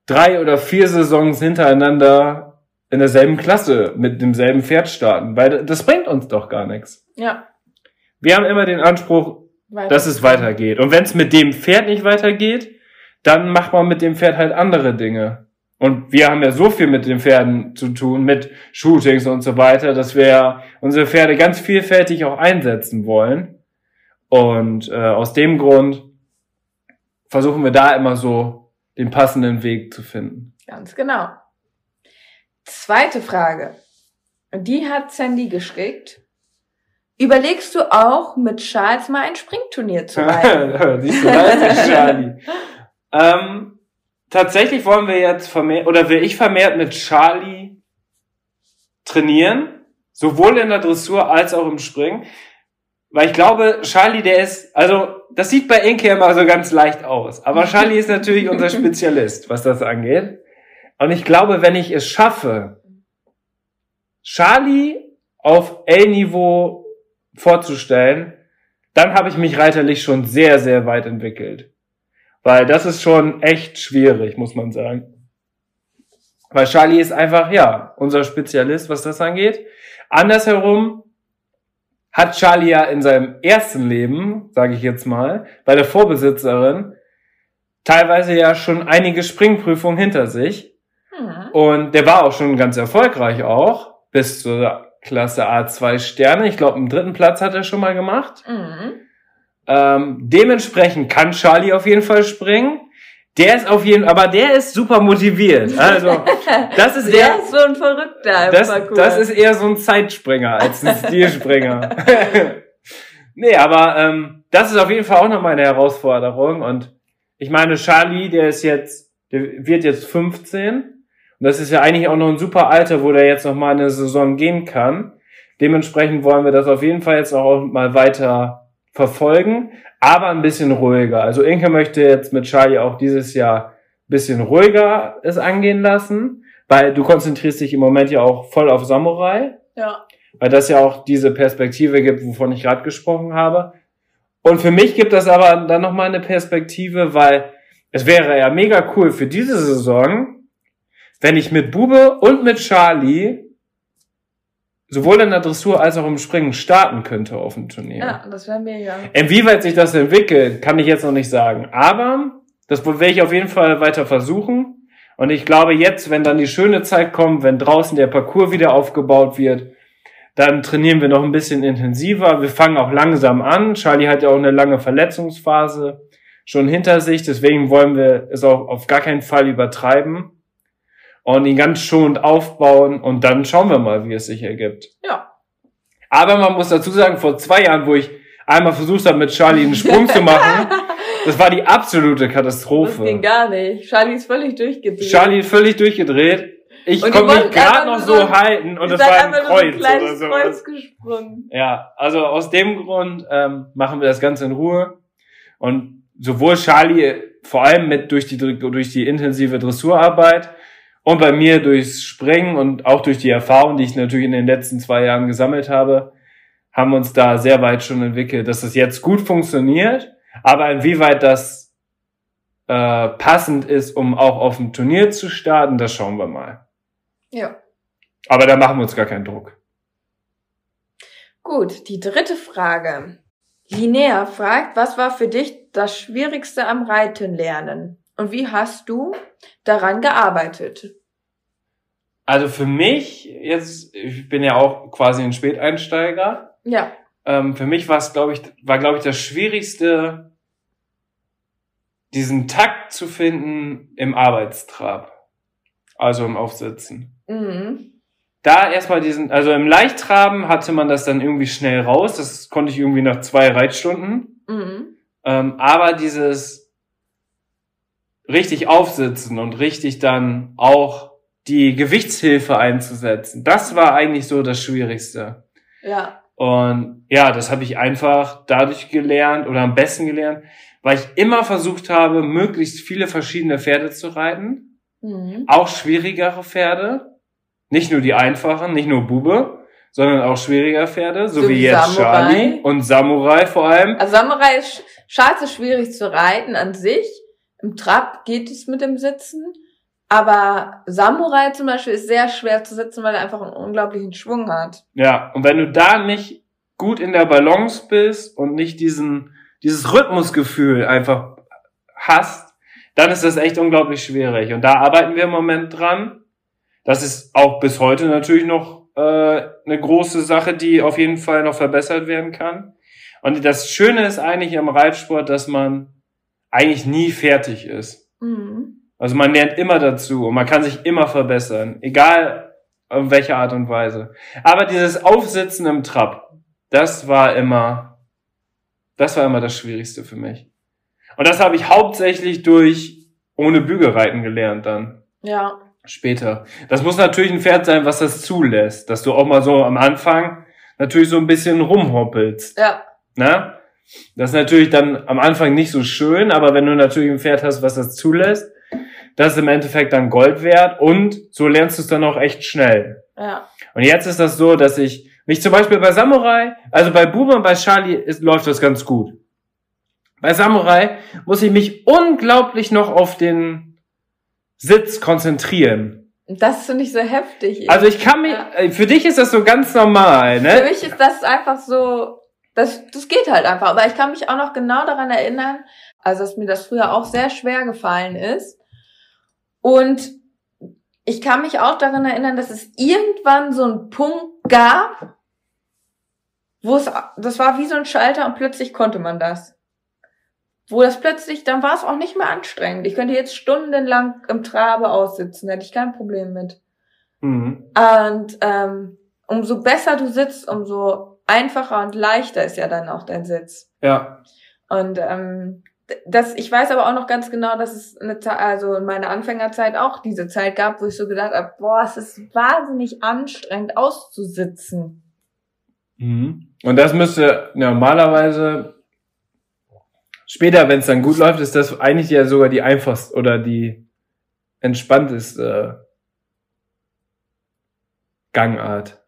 drei oder vier Saisons hintereinander in derselben Klasse mit demselben Pferd starten, weil das bringt uns doch gar nichts. Ja. Wir haben immer den Anspruch, Weiter. dass es weitergeht. Und wenn es mit dem Pferd nicht weitergeht, dann macht man mit dem Pferd halt andere Dinge. Und wir haben ja so viel mit den Pferden zu tun, mit Shootings und so weiter, dass wir unsere Pferde ganz vielfältig auch einsetzen wollen. Und äh, aus dem Grund versuchen wir da immer so den passenden Weg zu finden. Ganz genau. Zweite Frage. Die hat Sandy geschickt. Überlegst du auch, mit Charles mal ein Springturnier zu <laughs> reiten? Siehst du, ist der Charlie. <laughs> ähm, tatsächlich wollen wir jetzt vermehrt, oder will ich vermehrt mit Charlie trainieren, sowohl in der Dressur als auch im Springen. Weil ich glaube, Charlie, der ist, also, das sieht bei Inke immer so ganz leicht aus. Aber <laughs> Charlie ist natürlich unser Spezialist, was das angeht. Und ich glaube, wenn ich es schaffe, Charlie auf L-Niveau vorzustellen, dann habe ich mich reiterlich schon sehr, sehr weit entwickelt. Weil das ist schon echt schwierig, muss man sagen. Weil Charlie ist einfach, ja, unser Spezialist, was das angeht. Andersherum hat Charlie ja in seinem ersten Leben, sage ich jetzt mal, bei der Vorbesitzerin, teilweise ja schon einige Springprüfungen hinter sich. Hm. Und der war auch schon ganz erfolgreich auch, bis zur Klasse A2 Sterne. Ich glaube, einen dritten Platz hat er schon mal gemacht. Mhm. Ähm, dementsprechend kann Charlie auf jeden Fall springen. Der ist auf jeden aber der ist super motiviert. Also, <laughs> das ist Der eher, ist so ein Verrückter im das, Parcours. das ist eher so ein Zeitspringer als ein <laughs> Stilspringer. <laughs> nee, aber ähm, das ist auf jeden Fall auch noch meine Herausforderung. Und ich meine, Charlie, der ist jetzt, der wird jetzt 15. Und das ist ja eigentlich auch noch ein super Alter, wo der jetzt noch mal eine Saison gehen kann. Dementsprechend wollen wir das auf jeden Fall jetzt auch mal weiter verfolgen, aber ein bisschen ruhiger. Also Inke möchte jetzt mit Charlie auch dieses Jahr ein bisschen ruhiger es angehen lassen, weil du konzentrierst dich im Moment ja auch voll auf Samurai, ja. weil das ja auch diese Perspektive gibt, wovon ich gerade gesprochen habe. Und für mich gibt das aber dann nochmal eine Perspektive, weil es wäre ja mega cool für diese Saison, wenn ich mit Bube und mit Charlie sowohl in der Dressur als auch im Springen starten könnte auf dem Turnier. ja, das wäre mega. Inwieweit sich das entwickelt, kann ich jetzt noch nicht sagen. Aber das werde ich auf jeden Fall weiter versuchen. Und ich glaube jetzt, wenn dann die schöne Zeit kommt, wenn draußen der Parcours wieder aufgebaut wird, dann trainieren wir noch ein bisschen intensiver. Wir fangen auch langsam an. Charlie hat ja auch eine lange Verletzungsphase schon hinter sich. Deswegen wollen wir es auch auf gar keinen Fall übertreiben und ihn ganz schonend aufbauen. Und dann schauen wir mal, wie es sich ergibt. Ja. Aber man muss dazu sagen, vor zwei Jahren, wo ich einmal versucht habe, mit Charlie einen Sprung zu machen, <laughs> das war die absolute Das ging Katastrophe. gar nicht. Charlie ist völlig durchgedreht. Charlie völlig durchgedreht. Ich konnte mich gerade noch so so- halten und es war ein nur so ein Kreuz oder so. Kreuz gesprungen. Ja, also aus dem Grund ähm, machen wir das Ganze in Ruhe. Und sowohl Charlie, vor allem mit durch die durch die intensive Dressurarbeit und bei mir durchs Springen und auch durch die Erfahrung, die ich natürlich in den letzten zwei Jahren gesammelt habe, haben wir uns da sehr weit schon entwickelt, dass das jetzt gut funktioniert. Aber inwieweit das äh, passend ist, um auch auf dem Turnier zu starten, das schauen wir mal. Ja. Aber da machen wir uns gar keinen Druck. Gut, die dritte Frage. Linnea fragt, was war für dich das Schwierigste am Reiten lernen? Und wie hast du daran gearbeitet? Also für mich, jetzt, ich bin ja auch quasi ein Späteinsteiger. Ja. Ähm, für mich war es, glaube ich, war, glaube ich, das Schwierigste, diesen Takt zu finden im Arbeitstrab. Also im Aufsitzen. Mhm. da erstmal diesen, also im Leichttraben hatte man das dann irgendwie schnell raus. Das konnte ich irgendwie nach zwei Reitstunden. Mhm. Ähm, aber dieses richtig aufsitzen und richtig dann auch die Gewichtshilfe einzusetzen, das war eigentlich so das Schwierigste. Ja. Und ja, das habe ich einfach dadurch gelernt oder am besten gelernt, weil ich immer versucht habe, möglichst viele verschiedene Pferde zu reiten. Mhm. Auch schwierigere Pferde. Nicht nur die einfachen, nicht nur Bube, sondern auch schwierige Pferde, so, So wie wie jetzt Samurai. Charlie und Samurai vor allem. Also Samurai ist sch- scheiße schwierig zu reiten an sich. Im Trab geht es mit dem Sitzen. Aber Samurai zum Beispiel ist sehr schwer zu sitzen, weil er einfach einen unglaublichen Schwung hat. Ja, und wenn du da nicht gut in der Balance bist und nicht diesen, dieses Rhythmusgefühl einfach hast, dann ist das echt unglaublich schwierig. Und da arbeiten wir im Moment dran. Das ist auch bis heute natürlich noch äh, eine große Sache, die auf jeden Fall noch verbessert werden kann. Und das Schöne ist eigentlich am Reitsport, dass man eigentlich nie fertig ist. Mhm. Also man lernt immer dazu und man kann sich immer verbessern, egal auf welche Art und Weise. Aber dieses Aufsitzen im Trab, das war immer, das war immer das Schwierigste für mich. Und das habe ich hauptsächlich durch ohne Bügelreiten gelernt dann Ja. später. Das muss natürlich ein Pferd sein, was das zulässt, dass du auch mal so am Anfang natürlich so ein bisschen rumhoppelst. Ja. Ne? Das ist natürlich dann am Anfang nicht so schön, aber wenn du natürlich ein Pferd hast, was das zulässt, das ist im Endeffekt dann Gold wert und so lernst du es dann auch echt schnell. Ja. Und jetzt ist das so, dass ich mich zum Beispiel bei Samurai, also bei Bube und bei Charlie ist, läuft das ganz gut. Bei Samurai muss ich mich unglaublich noch auf den Sitz konzentrieren. Das finde ich so heftig. Also ich kann mich, Ja. für dich ist das so ganz normal, Für ne? mich ist das einfach so, das, das geht halt einfach. Aber ich kann mich auch noch genau daran erinnern, also dass mir das früher auch sehr schwer gefallen ist. Und ich kann mich auch daran erinnern, dass es irgendwann so einen Punkt gab, wo es, das war wie so ein Schalter und plötzlich konnte man das. Wo das plötzlich, dann war es auch nicht mehr anstrengend. Ich könnte jetzt stundenlang im Trabe aussitzen, da hätte ich kein Problem mit. Mhm. Und ähm, umso besser du sitzt, umso einfacher und leichter ist ja dann auch dein Sitz. Ja. Und ähm, das, ich weiß aber auch noch ganz genau, dass es eine Zeit, also in meiner Anfängerzeit auch diese Zeit gab, wo ich so gedacht habe, boah, es ist wahnsinnig anstrengend auszusitzen. Mhm. Und das müsste normalerweise später, wenn es dann gut läuft, ist das eigentlich ja sogar die einfachste oder die entspannteste Gangart,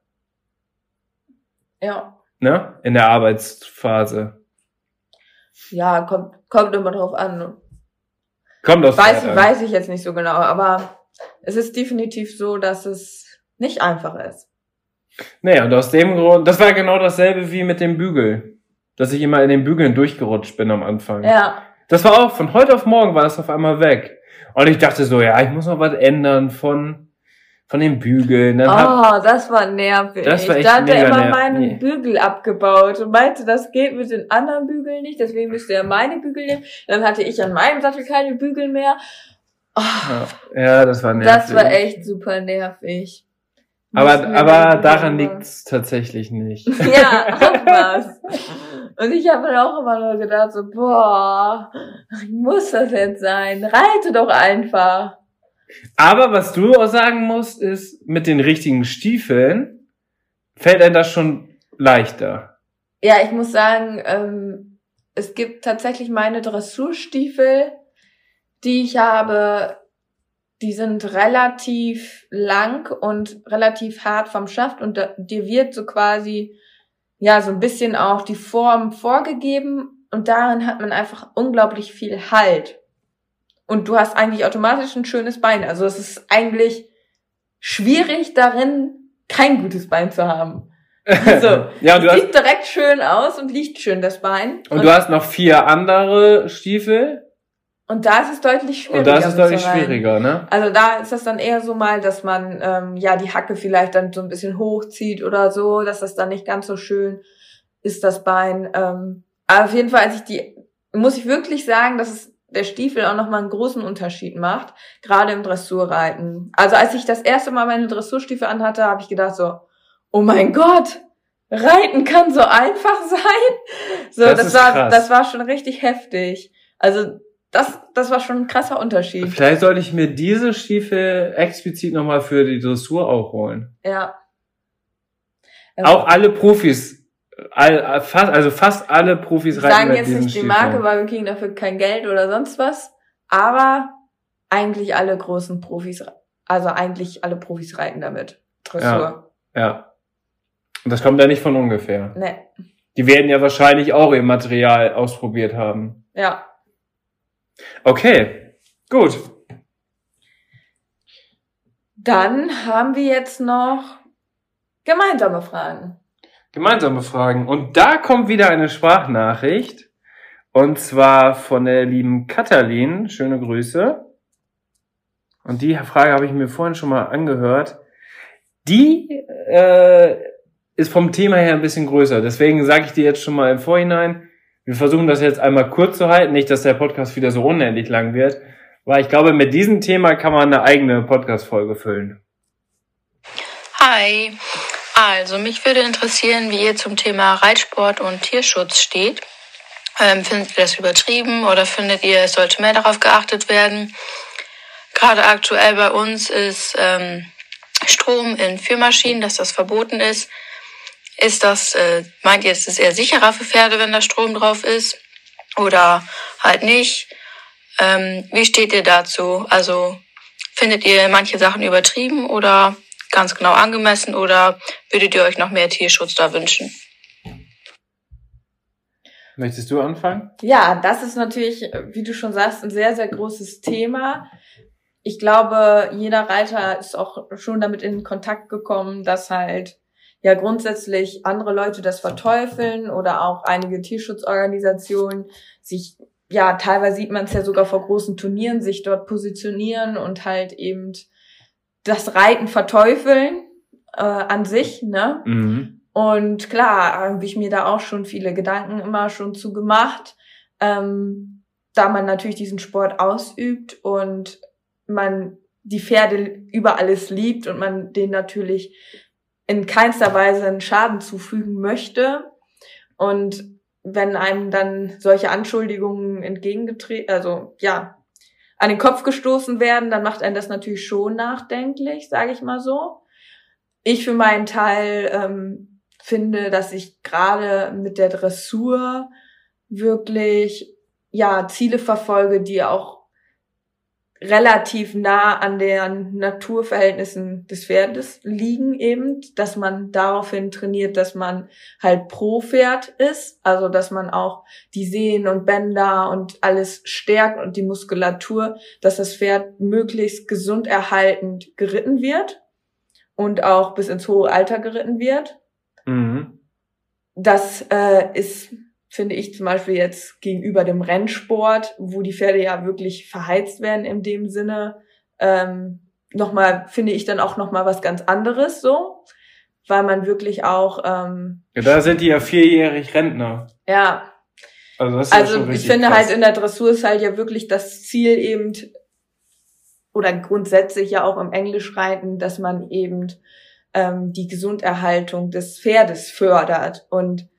Ja. ne? In der Arbeitsphase. Ja, kommt, kommt immer drauf an. Kommt auf Weiß, an. weiß ich jetzt nicht so genau, aber es ist definitiv so, dass es nicht einfach ist. Nee, und aus dem Grund, das war genau dasselbe wie mit dem Bügel. Dass ich immer in den Bügeln durchgerutscht bin am Anfang. Ja. Das war auch, von heute auf morgen war das auf einmal weg. Und ich dachte so, ja, ich muss noch was ändern von, von den Bügeln. Dann hab, Oh, das war nervig. Das war echt da hat er immer nervig. meinen Nee. Bügel abgebaut und meinte, das geht mit den anderen Bügeln nicht, deswegen müsste er meine Bügel nehmen. Dann hatte ich an meinem Sattel keine Bügel mehr. Oh, ja, das war nervig. das war echt super nervig. Aber, aber daran liegt's tatsächlich nicht. <laughs> Ja, <laughs> auch was. Und ich habe dann auch immer nur gedacht, so, boah, muss das jetzt sein? Reite doch einfach. Aber was du auch sagen musst, ist, mit den richtigen Stiefeln fällt einem das schon leichter. Ja, ich muss sagen, ähm, es gibt tatsächlich meine Dressurstiefel, die ich habe, die sind relativ lang und relativ hart vom Schaft und da, dir wird so quasi, ja, so ein bisschen auch die Form vorgegeben und darin hat man einfach unglaublich viel Halt. Und du hast eigentlich automatisch ein schönes Bein. Also es ist eigentlich schwierig darin, kein gutes Bein zu haben. <laughs> Also, ja, und du hast, Sieht direkt schön aus und liegt schön, das Bein. und du hast noch vier andere Stiefel und da ist es deutlich schwieriger. und da ist es deutlich schwieriger, ne? Also da ist das dann eher so mal, dass man ähm, ja die Hacke vielleicht dann so ein bisschen hochzieht oder so, dass das dann nicht ganz so schön ist, das Bein. Ähm, aber auf jeden Fall, als ich die, muss ich wirklich sagen, dass es der Stiefel auch nochmal einen großen Unterschied macht, gerade im Dressurreiten. Also als ich das erste Mal meine Dressurstiefel anhatte, habe ich gedacht so, oh mein Gott, Reiten kann so einfach <laughs> sein. So, Das das, war, krass. das war schon richtig heftig. Also das, das war schon ein krasser Unterschied. Vielleicht sollte ich mir diese Stiefel explizit nochmal für die Dressur auch holen. Ja. Auch alle Profis, all, fast, also fast alle Profis Wir reiten sagen jetzt nicht die. Marke, weil wir kriegen dafür kein Geld oder sonst was. Aber eigentlich alle großen Profis, also eigentlich alle Profis reiten damit. Dressur. Ja. Und das kommt ja nicht von ungefähr. Ne, Die werden ja wahrscheinlich auch ihr Material ausprobiert haben. ja. Okay, gut. Dann haben wir jetzt noch gemeinsame Fragen. Gemeinsame Fragen. Und da kommt wieder eine Sprachnachricht. Und zwar von der lieben Katalin. Schöne Grüße. Und die Frage habe ich mir vorhin schon mal angehört. Die äh, ist vom Thema her ein bisschen größer. Deswegen sage ich dir jetzt schon mal im Vorhinein, wir versuchen das jetzt einmal kurz zu halten, nicht, dass der Podcast wieder so unendlich lang wird. Weil ich glaube, mit diesem Thema kann man eine eigene Podcast-Folge füllen. Hi. Also, mich würde interessieren, wie ihr zum Thema Reitsport und Tierschutz steht. Ähm, findet ihr das übertrieben oder findet ihr, es sollte mehr darauf geachtet werden? Gerade aktuell bei uns ist ähm, Strom in Führmaschinen, dass das verboten ist. Ist das, äh, meint ihr, es ist eher sicherer für Pferde, wenn da Strom drauf ist? Oder halt nicht? Ähm, wie steht ihr dazu? Also findet ihr manche Sachen übertrieben oder ganz genau angemessen oder würdet ihr euch noch mehr Tierschutz da wünschen? Möchtest du anfangen? Ja, das ist natürlich, wie du schon sagst, ein sehr, sehr großes Thema. Ich glaube, jeder Reiter ist auch schon damit in Kontakt gekommen, dass halt ja grundsätzlich andere Leute das verteufeln oder auch einige Tierschutzorganisationen sich, ja, teilweise sieht man es ja sogar vor großen Turnieren, sich dort positionieren und halt eben das Reiten verteufeln äh, an sich, ne? Mhm. Und klar, habe ich mir da auch schon viele Gedanken immer schon zu gemacht, ähm, da man natürlich diesen Sport ausübt und man die Pferde über alles liebt und man denen natürlich in keinster Weise einen Schaden zufügen möchte. Und wenn einem dann solche Anschuldigungen entgegengetreten, also ja, an den Kopf gestoßen werden, dann macht einen das natürlich schon nachdenklich, sage ich mal so. Ich für meinen Teil ähm, finde, dass ich gerade mit der Dressur wirklich ja Ziele verfolge, die auch relativ nah an den Naturverhältnissen des Pferdes liegen eben, dass man daraufhin trainiert, dass man halt pro Pferd ist, also dass man auch die Sehnen und Bänder und alles stärkt und die Muskulatur, dass das Pferd möglichst gesund erhaltend geritten wird und auch bis ins hohe Alter geritten wird Mhm. das äh, ist, finde ich zum Beispiel jetzt gegenüber dem Rennsport, wo die Pferde ja wirklich verheizt werden in dem Sinne, ähm, nochmal, finde ich dann auch nochmal was ganz anderes so, weil man wirklich auch, ähm, Ja, da sind die ja vierjährig Rentner. ja, Also, das ist ja also schon ich finde krass. halt in der Dressur ist halt ja wirklich das Ziel eben, oder grundsätzlich ja auch im Englischreiten, dass man eben ähm, die Gesunderhaltung des Pferdes fördert. Und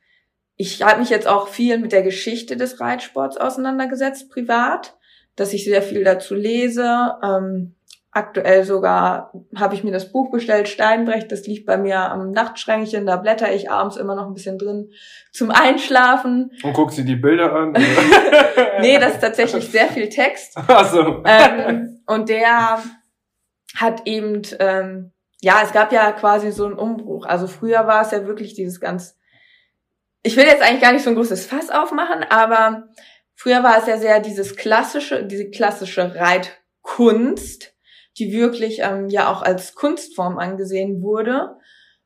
ich habe mich jetzt auch viel mit der Geschichte des Reitsports auseinandergesetzt, privat, dass ich sehr viel dazu lese. Ähm, aktuell sogar habe ich mir das Buch bestellt, Steinbrecht, das liegt bei mir am Nachtschränkchen, da blätter ich abends immer noch ein bisschen drin zum Einschlafen. Und guckst dir die Bilder an? <laughs> <laughs> Nee, das ist tatsächlich sehr viel Text. Ach so. ähm, und der hat eben, ähm, ja, es gab ja quasi so einen Umbruch. Also früher war es ja wirklich dieses ganz, ich will jetzt eigentlich gar nicht so ein großes Fass aufmachen, aber früher war es ja sehr dieses klassische, diese klassische Reitkunst, die wirklich ähm, ja auch als Kunstform angesehen wurde,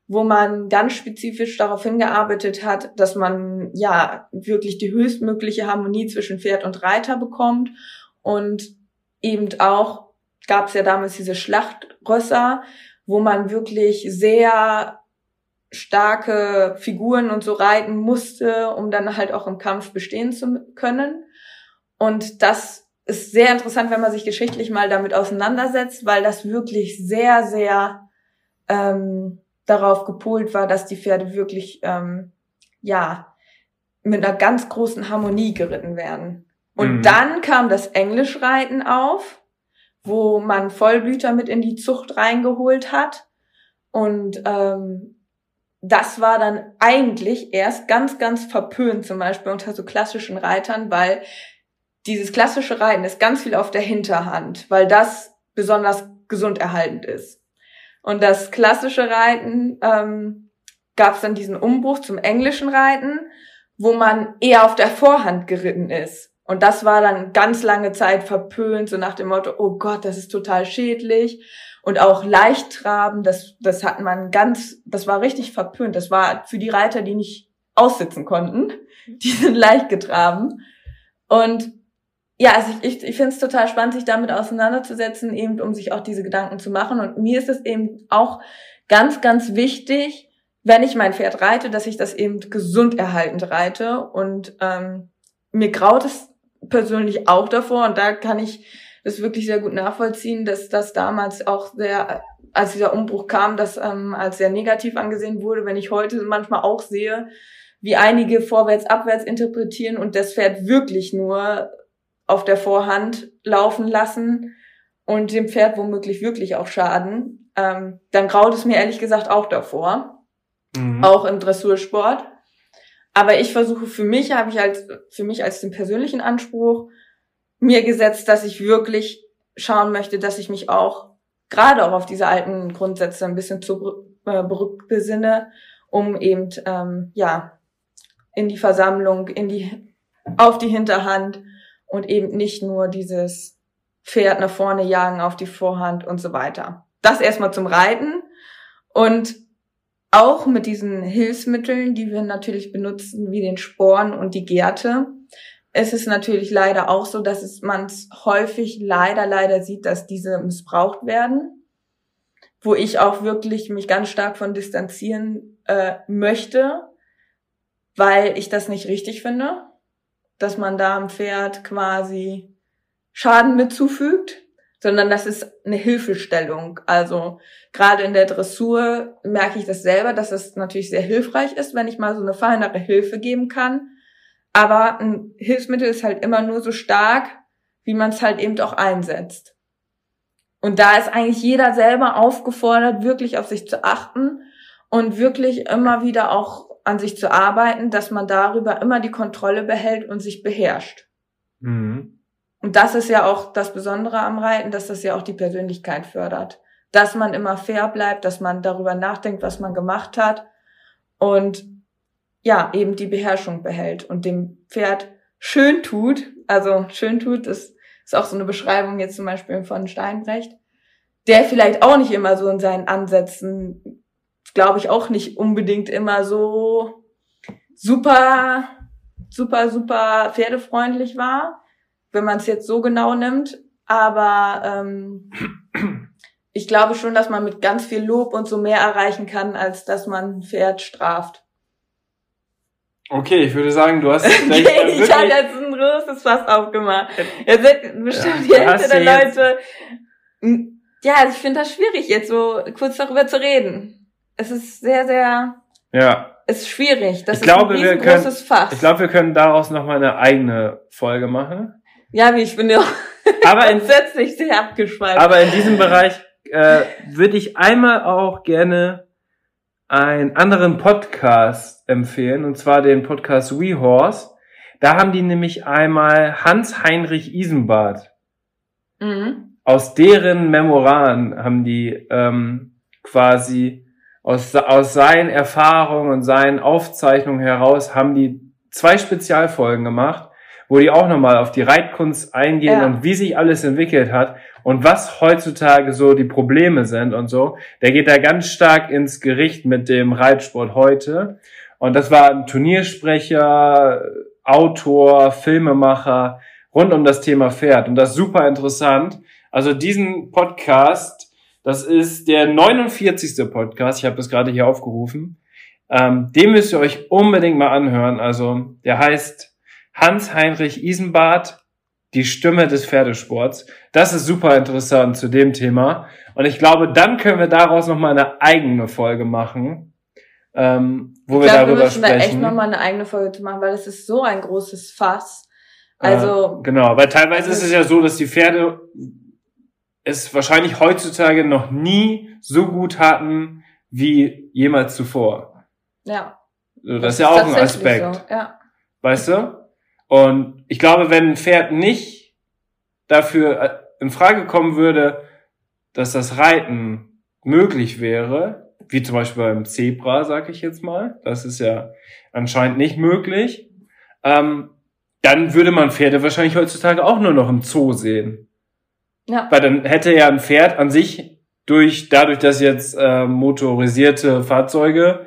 wo man ganz spezifisch darauf hingearbeitet hat, dass man ja wirklich die höchstmögliche Harmonie zwischen Pferd und Reiter bekommt. Und eben auch gab es ja damals diese Schlachtrösser, wo man wirklich sehr starke Figuren und so reiten musste, um dann halt auch im Kampf bestehen zu können. Und das ist sehr interessant, wenn man sich geschichtlich mal damit auseinandersetzt, weil das wirklich sehr, sehr ähm, darauf gepolt war, dass die Pferde wirklich ähm, ja mit einer ganz großen Harmonie geritten werden. Und Mhm. dann kam das Englischreiten auf, wo man Vollblüter mit in die Zucht reingeholt hat. Und ähm, das war dann eigentlich erst ganz, ganz verpönt, zum Beispiel unter so klassischen Reitern, weil dieses klassische Reiten ist ganz viel auf der Hinterhand, weil das besonders gesund erhaltend ist. Und das klassische Reiten ähm, gab es dann diesen Umbruch zum englischen Reiten, wo man eher auf der Vorhand geritten ist. Und das war dann ganz lange Zeit verpönt, so nach dem Motto, oh Gott, das ist total schädlich. Und auch Leichttraben, das, das hat man ganz, das war richtig verpönt. Das war für die Reiter, die nicht aussitzen konnten. Die sind leicht getraben. Und ja, also ich, ich, ich finde es total spannend, sich damit auseinanderzusetzen, eben um sich auch diese Gedanken zu machen. Und mir ist es eben auch ganz, ganz wichtig, wenn ich mein Pferd reite, dass ich das eben gesund erhaltend reite. Und ähm, mir graut es persönlich auch davor. Und da kann ich das wirklich sehr gut nachvollziehen, dass das damals auch sehr, als dieser Umbruch kam, das ähm, als sehr negativ angesehen wurde. Wenn ich heute manchmal auch sehe, wie einige vorwärts, abwärts interpretieren und das Pferd wirklich nur auf der Vorhand laufen lassen und dem Pferd womöglich wirklich auch schaden, ähm, dann graut es mir ehrlich gesagt auch davor Mhm. auch im Dressursport. Aber ich versuche für mich, habe ich als, für mich als den persönlichen Anspruch mir gesetzt, dass ich wirklich schauen möchte, dass ich mich auch gerade auch auf diese alten Grundsätze ein bisschen zu äh, besinne, um eben, ähm, ja, in die Versammlung, in die, auf die Hinterhand und eben nicht nur dieses Pferd nach vorne jagen auf die Vorhand und so weiter. Das erstmal zum Reiten und auch mit diesen Hilfsmitteln, die wir natürlich benutzen, wie den Sporen und die Gärte, es ist natürlich leider auch so, dass man es häufig leider, leider sieht, dass diese missbraucht werden, wo ich auch wirklich mich ganz stark von distanzieren äh, möchte, weil ich das nicht richtig finde, dass man da am Pferd quasi Schaden mitzufügt, sondern das ist eine Hilfestellung. Also gerade in der Dressur merke ich das selber, dass es natürlich sehr hilfreich ist, wenn ich mal so eine feinere Hilfe geben kann. Aber ein Hilfsmittel ist halt immer nur so stark, wie man es halt eben auch einsetzt. Und da ist eigentlich jeder selber aufgefordert, wirklich auf sich zu achten und wirklich immer wieder auch an sich zu arbeiten, dass man darüber immer die Kontrolle behält und sich beherrscht. Mhm. Und das ist ja auch das Besondere am Reiten, dass das ja auch die Persönlichkeit fördert. Dass man immer fair bleibt, dass man darüber nachdenkt, was man gemacht hat und ja, eben die Beherrschung behält und dem Pferd schön tut. Also schön tut, das ist auch so eine Beschreibung jetzt zum Beispiel von Steinbrecht, der vielleicht auch nicht immer so in seinen Ansätzen, glaube ich, auch nicht unbedingt immer so super, super, super pferdefreundlich war wenn man es jetzt so genau nimmt. Aber ähm, ich glaube schon, dass man mit ganz viel Lob und so mehr erreichen kann, als dass man ein Pferd straft. Okay, ich würde sagen, du hast <laughs> Okay, ich habe jetzt ein großes Fass aufgemacht. Jetzt sind bestimmt Ja, die Hälfte der Leute. Hm, Ja, also ich finde das schwierig, jetzt so kurz darüber zu reden. Es ist sehr, sehr, ja, es ist schwierig. Das Ich glaube, ist wir ein können- riesengroßes Fass. ich glaube, wir können daraus noch mal eine eigene Folge machen. ja, wie ich finde, <laughs> Aber in, grundsätzlich sehr abgeschweift. aber in diesem Bereich äh, würde ich einmal auch gerne einen anderen Podcast empfehlen, und zwar den Podcast WeHorse. Da haben die nämlich einmal Hans-Heinrich Isenbart mhm. aus deren Memoiren haben die ähm, quasi aus, aus seinen Erfahrungen und seinen Aufzeichnungen heraus haben die zwei Spezialfolgen gemacht, wo die auch nochmal auf die Reitkunst eingehen Ja. und wie sich alles entwickelt hat und was heutzutage so die Probleme sind und so. Der geht da ganz stark ins Gericht mit dem Reitsport heute. Und das war ein Turniersprecher, Autor, Filmemacher rund um das Thema Pferd. Und das ist super interessant. Also diesen Podcast, das ist der 49. Podcast, ich habe das gerade hier aufgerufen. Ähm, den müsst ihr euch unbedingt mal anhören. Also der heißt Hans-Heinrich Isenbart die Stimme des Pferdesports. Das ist super interessant zu dem Thema. Und ich glaube, dann können wir daraus nochmal eine eigene Folge machen, ähm, wo ich wir glaube, wir darüber müssen da echt sprechen. nochmal eine eigene Folge zu machen, weil das ist so ein großes Fass. Also, äh, genau, weil teilweise ist es ja so, dass die Pferde es wahrscheinlich heutzutage noch nie so gut hatten wie jemals zuvor. ja. So, das, ist ja auch ein Aspekt. So. Ja. Weißt du? Und ich glaube, wenn ein Pferd nicht dafür äh, in Frage kommen würde, dass das Reiten möglich wäre, wie zum Beispiel beim Zebra, sag ich jetzt mal, das ist ja anscheinend nicht möglich, ähm, dann würde man Pferde wahrscheinlich heutzutage auch nur noch im Zoo sehen. Ja. Weil dann hätte ja ein Pferd an sich durch, dadurch, dass jetzt äh, motorisierte Fahrzeuge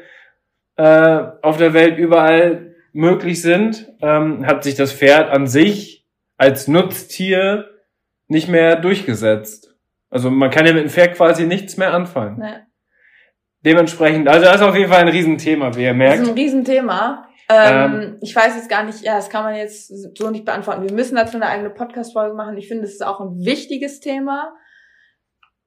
äh, auf der Welt überall möglich sind, ähm, hat sich das Pferd an sich als Nutztier nicht mehr durchgesetzt. Also man kann ja mit dem Pferd quasi nichts mehr anfangen. Nee. Dementsprechend, also das ist auf jeden Fall ein Riesenthema, wie ihr Das merkt. ist ein Riesenthema. Ähm, ich weiß jetzt gar nicht, ja, das kann man jetzt so nicht beantworten. Wir müssen dazu eine eigene Podcast-Folge machen. Ich finde, es ist auch ein wichtiges Thema.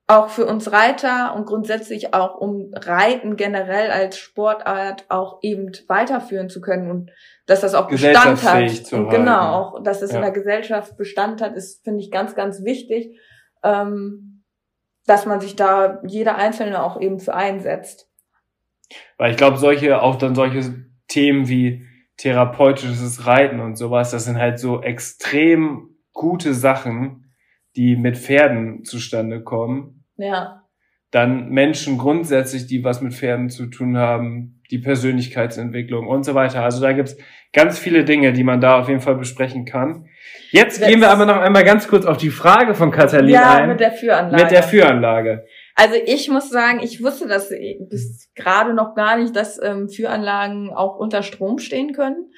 Auch für uns Reiter und grundsätzlich auch um Reiten generell als Sportart auch eben weiterführen zu können und dass das auch Bestand hat. Zu Und genau, auch, dass es Ja. in der Gesellschaft Bestand hat, ist, finde ich, ganz, ganz wichtig, ähm, dass man sich da jeder Einzelne auch eben für einsetzt. Weil ich glaube, solche, auch dann solche Themen wie therapeutisches Reiten und sowas, das sind halt so extrem gute Sachen, die mit Pferden zustande kommen. Ja. Dann Menschen grundsätzlich, die was mit Pferden zu tun haben, die Persönlichkeitsentwicklung und so weiter. Also da gibt's ganz viele Dinge, die man da auf jeden Fall besprechen kann. Jetzt gehen wir aber noch einmal ganz kurz auf die Frage von Katalin Ja, ein. mit der Führanlage. mit der Führanlage. Also ich muss sagen, ich wusste das bis gerade noch gar nicht, dass ähm, Führanlagen auch unter Strom stehen können.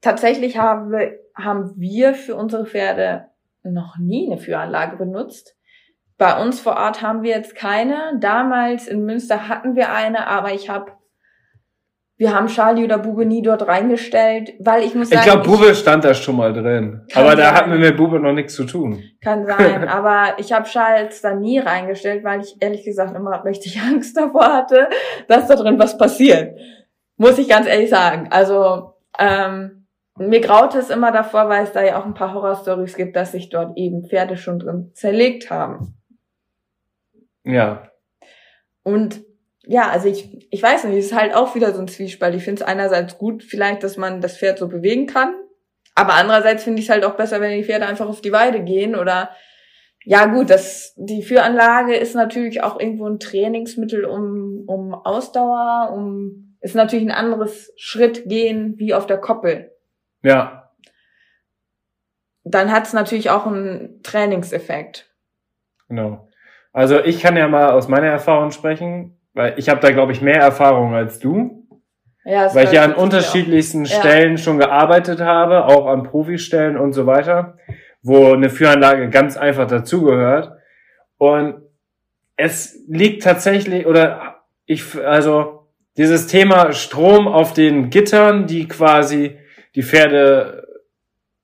Tatsächlich haben wir, haben wir für unsere Pferde noch nie eine Führanlage benutzt. Bei uns vor Ort haben wir jetzt keine. Damals in Münster hatten wir eine, aber ich habe, wir haben Charlie oder Bube nie dort reingestellt, weil ich muss Ich sagen, glaube, Bube stand da schon mal drin. Aber da sein. hatten wir mit Bube noch nichts zu tun. Kann <laughs> sein, aber ich habe Charles da nie reingestellt, weil ich ehrlich gesagt immer richtig <laughs> Angst davor hatte, dass da drin was passiert. Muss ich ganz ehrlich sagen. Also ähm, mir graute es immer davor, weil es da ja auch ein paar Horrorstories gibt, dass sich dort eben Pferde schon drin zerlegt haben. Ja. Und ja, also ich, ich weiß nicht, es ist halt auch wieder so ein Zwiespalt. Ich finde es einerseits gut, vielleicht, dass man das Pferd so bewegen kann. Aber andererseits finde ich es halt auch besser, wenn die Pferde einfach auf die Weide gehen oder ja gut, das, die Führanlage ist natürlich auch irgendwo ein Trainingsmittel um, um Ausdauer, um, ist natürlich ein anderes Schritt gehen wie auf der Koppel. Ja. Dann hat es natürlich auch einen Trainingseffekt. Genau. Also ich kann ja mal aus meiner Erfahrung sprechen, weil ich habe da, glaube ich, mehr Erfahrung als du, Ja, weil ich ja an unterschiedlichsten Ja. Stellen schon gearbeitet habe, auch an Profistellen und so weiter, wo eine Führanlage ganz einfach dazugehört. Und es liegt tatsächlich, oder ich, also dieses Thema Strom auf den Gittern, die quasi die Pferde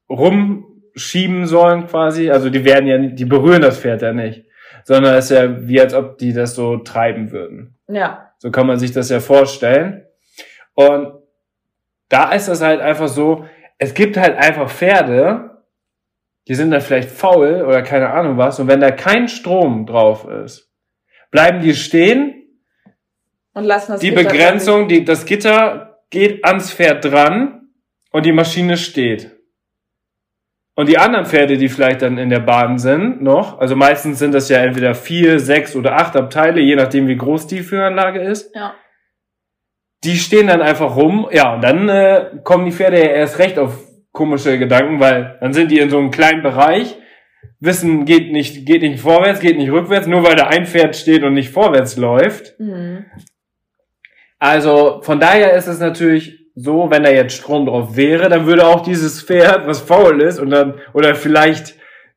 rumschieben sollen quasi, also die werden ja, die berühren das Pferd ja nicht, sondern es ist ja wie als ob die das so treiben würden. Ja, So kann man sich das ja vorstellen. Und da ist es halt einfach so, es gibt halt einfach Pferde, die sind dann vielleicht faul oder keine Ahnung was. Und wenn da kein Strom drauf ist, bleiben die stehen. und lassen das Die Gitter Begrenzung, die, das Gitter geht ans Pferd dran und die Maschine steht. Und die anderen Pferde, die vielleicht dann in der Bahn sind, noch, also meistens sind das ja entweder vier, sechs oder acht Abteile, je nachdem wie groß die Führanlage ist. Ja. Die stehen dann einfach rum, ja, und dann äh, kommen die Pferde ja erst recht auf komische Gedanken, weil dann sind die in so einem kleinen Bereich, wissen, geht nicht, geht nicht vorwärts, geht nicht rückwärts, nur weil da ein Pferd steht und nicht vorwärts läuft. Mhm. Also von daher ist es natürlich so, wenn da jetzt Strom drauf wäre, dann würde auch dieses Pferd, was faul ist und dann oder vielleicht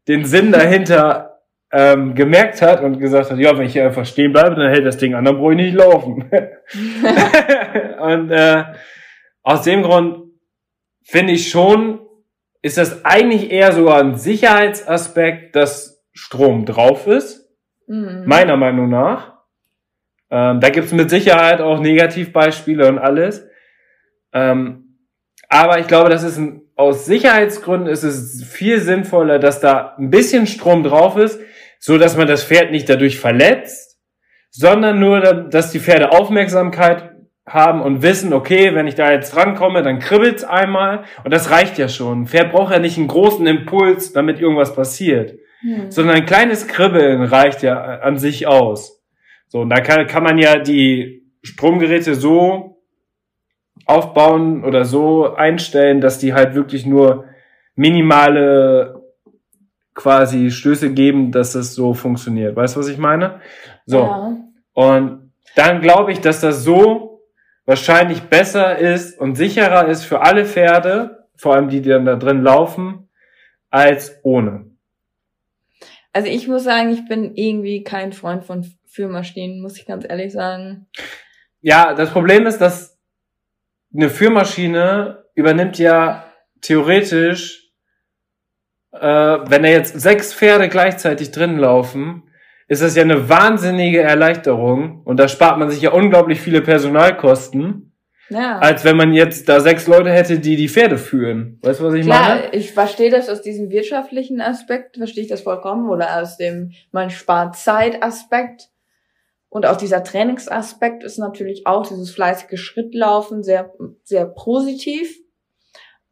den Sinn dahinter ähm, gemerkt hat und gesagt hat, ja, wenn ich hier einfach stehen bleibe, dann hält das Ding an, dann brauche ich nicht laufen. <laughs> <laughs> und äh, aus dem Grund finde ich schon ist das eigentlich eher sogar ein Sicherheitsaspekt, dass Strom drauf ist, Mhm. meiner Meinung nach. Ähm, da gibt's mit Sicherheit auch Negativbeispiele und alles. Ähm, aber ich glaube, das ist ein, aus Sicherheitsgründen ist es viel sinnvoller, dass da ein bisschen Strom drauf ist, so dass man das Pferd nicht dadurch verletzt, sondern nur, dass die Pferde Aufmerksamkeit haben und wissen, okay, wenn ich da jetzt rankomme, dann kribbelt's einmal und das reicht ja schon. Ein Pferd braucht ja nicht einen großen Impuls, damit irgendwas passiert, Hm. sondern ein kleines Kribbeln reicht ja an sich aus. So, und da kann, kann man ja die Stromgeräte so aufbauen oder so einstellen, dass die halt wirklich nur minimale quasi Stöße geben, dass das so funktioniert. Weißt du, was ich meine? So. Ja. Und dann glaube ich, dass das so wahrscheinlich besser ist und sicherer ist für alle Pferde, vor allem die, die dann da drin laufen, als ohne. Also ich muss sagen, ich bin irgendwie kein Freund von Führmaschinen, muss ich ganz ehrlich sagen. Ja, das Problem ist, dass eine Führmaschine übernimmt ja theoretisch, äh, wenn da jetzt sechs Pferde gleichzeitig drin laufen, ist das ja eine wahnsinnige Erleichterung und da spart man sich ja unglaublich viele Personalkosten, Ja. als wenn man jetzt da sechs Leute hätte, die die Pferde führen. Weißt du, was ich Klar, meine? ich verstehe das aus diesem wirtschaftlichen Aspekt, verstehe ich das vollkommen, oder aus dem, man spart Zeit-Aspekt. Und auch dieser Trainingsaspekt ist natürlich auch dieses fleißige Schrittlaufen sehr, sehr positiv.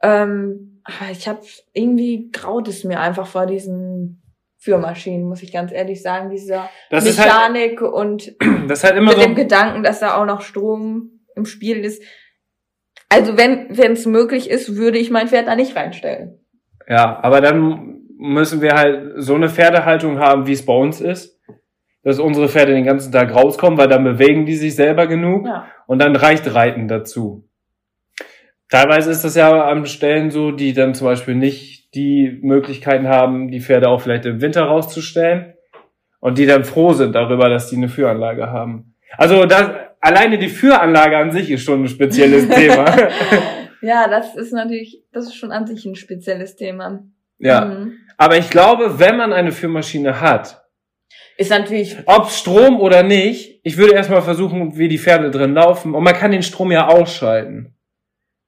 Ähm, aber ich habe irgendwie graut es mir einfach vor diesen Führmaschinen, muss ich ganz ehrlich sagen, dieser Das ist halt, Mechanik und <clears throat> das ist halt immer mit so. dem Gedanken, dass da auch noch Strom im Spiel ist. Also wenn wenn es möglich ist, würde ich mein Pferd da nicht reinstellen. Ja, aber dann müssen wir halt so eine Pferdehaltung haben, wie es bei uns ist. Dass unsere Pferde den ganzen Tag rauskommen, weil dann bewegen die sich selber genug Ja. und dann reicht Reiten dazu. Teilweise ist das ja an Stellen so, die dann zum Beispiel nicht die Möglichkeiten haben, die Pferde auch vielleicht im Winter rauszustellen und die dann froh sind darüber, dass die eine Führanlage haben. Also das, alleine die Führanlage an sich ist schon ein spezielles <laughs> Thema. <laughs> ja, das ist natürlich, das ist schon an sich ein spezielles Thema. ja. Mhm. Aber ich glaube, wenn man eine Führmaschine hat, Ist natürlich, ob Strom oder nicht, ich würde erstmal versuchen, wie die Pferde drin laufen. Und man kann den Strom ja ausschalten.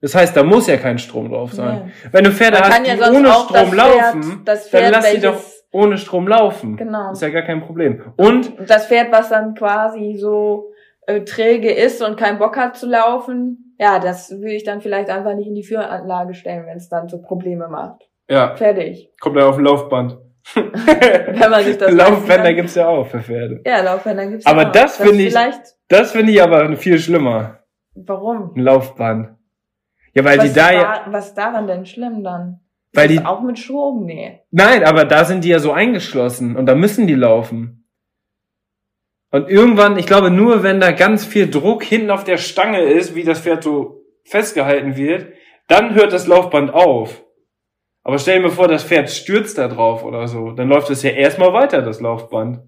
Das heißt, da muss ja kein Strom drauf sein. Wenn du Pferde Man hast, ja die sonst ohne Strom Pferd- laufen, das dann Pferd, lass sie doch ohne Strom laufen. Genau. Ist ja gar kein Problem. Und das Pferd, was dann quasi so äh, träge ist und keinen Bock hat zu laufen, ja, das würde ich dann vielleicht einfach nicht in die Führanlage stellen, wenn es dann so Probleme macht. ja, Fertig. kommt dann auf ein Laufband. Wenn man sich das <laughs> Laufbänder gibt's ja auch für Pferde. Ja, Laufbänder gibt's Aber auch. das finde ich- Das finde ich aber viel schlimmer. warum? Ein Laufband. Ja, weil was, die da ja, was daran denn schlimm dann? weil Ist die, auch mit Strom? Nee. Nein, aber da sind die ja so eingeschlossen und da müssen die laufen. Und irgendwann, ich glaube, nur wenn da ganz viel Druck hinten auf der Stange ist, wie das Pferd so festgehalten wird, dann hört das Laufband auf. Aber stell dir mal vor, das Pferd stürzt da drauf oder so. Dann läuft es ja erstmal weiter, das Laufband.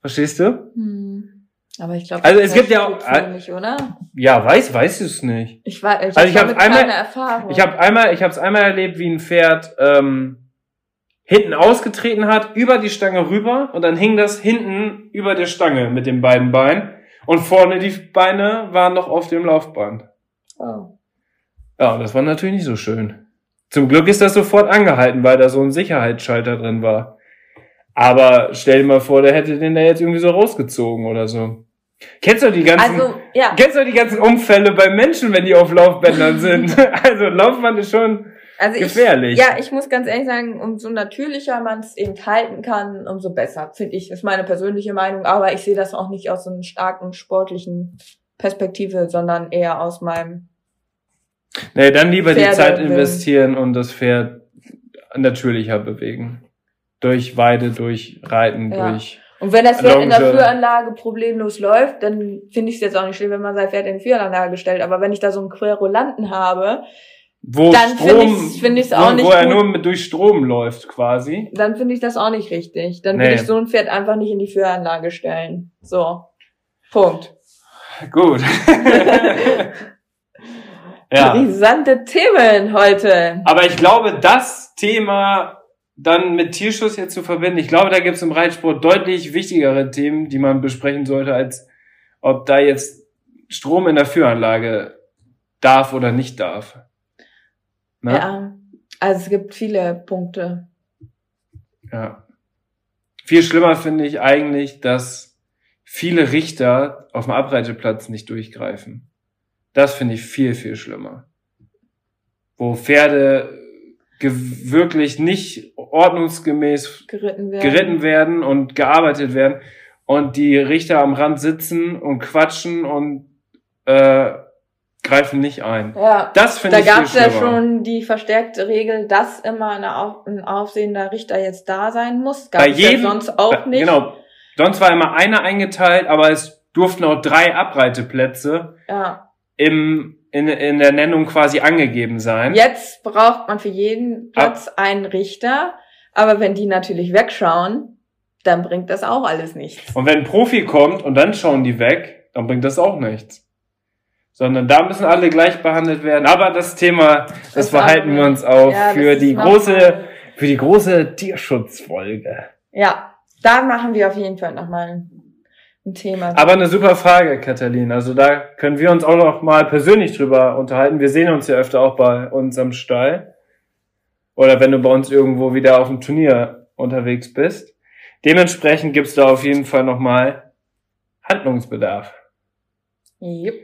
Verstehst du? Hm. Aber ich glaube, Also es gibt ja auch- nicht, oder? Ja, weiß, weiß es nicht. Ich war, ich, Also ich hab hab damit einmal- Erfahrung. Ich habe einmal, ich habe es einmal erlebt, wie ein Pferd ähm, hinten ausgetreten hat, über die Stange rüber und dann hing das hinten über der Stange mit den beiden Beinen und vorne die Beine waren noch auf dem Laufband. oh. Ja, das war natürlich nicht so schön. Zum Glück ist das sofort angehalten, weil da so ein Sicherheitsschalter drin war. Aber stell dir mal vor, der hätte den da jetzt irgendwie so rausgezogen oder so. Kennst du die ganzen, Also, ja. kennst du die ganzen Unfälle bei Menschen, wenn die auf Laufbändern sind? <laughs> also Laufband ist schon, Also gefährlich. Ich, ja, ich muss ganz ehrlich sagen, umso natürlicher man es eben halten kann, umso besser, finde ich. ist meine persönliche Meinung. Aber ich sehe das auch nicht aus so einer starken sportlichen Perspektive, sondern eher aus meinem Nee, dann lieber die Pferde Zeit will. investieren und das Pferd natürlicher bewegen. Durch Weide, durch Reiten, Ja. durch. Und wenn das Pferd in der Longe. Führanlage problemlos läuft, dann finde ich es jetzt auch nicht schlimm, wenn man sein Pferd in die Führanlage stellt. Aber wenn ich da so einen Querulanten habe, Wo Dann find Strom, ich's- find ich's auch wo, nicht wo er gut. nur mit durch Strom läuft, quasi. dann finde ich das auch nicht richtig. Dann Nee. würde ich so ein Pferd einfach nicht in die Führanlage stellen. So. Punkt. Gut. <laughs> Ja. Brisante Themen heute. Aber ich glaube, das Thema dann mit Tierschutz jetzt zu verbinden, ich glaube, da gibt es im Reitsport deutlich wichtigere Themen, die man besprechen sollte, als ob da jetzt Strom in der Führanlage darf oder nicht darf. Ne? Ja. Also es gibt viele Punkte. Ja. Viel schlimmer finde ich eigentlich, dass viele Richter auf dem Abreiteplatz nicht durchgreifen. Das finde ich viel, viel schlimmer. Wo Pferde wirklich nicht ordnungsgemäß Geritten werden. geritten werden und gearbeitet werden und die Richter am Rand sitzen und quatschen und äh, greifen nicht ein. Ja. Das finde Da ich viel gab es ja schon die verstärkte Regel, dass immer eine ein aufsehender Richter jetzt da sein muss. Gab Bei es ja jedem, sonst auch nicht. Genau. Sonst war immer einer eingeteilt, aber es durften auch drei Abreiteplätze Ja. Im, in, in der Nennung quasi angegeben sein. Jetzt braucht man für jeden Platz einen Richter, aber wenn die natürlich wegschauen, dann bringt das auch alles nichts. Und wenn ein Profi kommt und dann schauen die weg, dann bringt das auch nichts. Sondern da müssen alle gleich behandelt werden. Aber das Thema, das, Das behalten wir uns auf Ja, für die große, für die große Tierschutzfolge. Ja, da machen wir auf jeden Fall nochmal ein Thema. Aber eine super Frage, Katalin. Also da können wir uns auch noch mal persönlich drüber unterhalten. Wir sehen uns ja öfter auch bei uns am Stall. Oder wenn du bei uns irgendwo wieder auf dem Turnier unterwegs bist. Dementsprechend gibt's da auf jeden Fall noch mal Handlungsbedarf. Yep.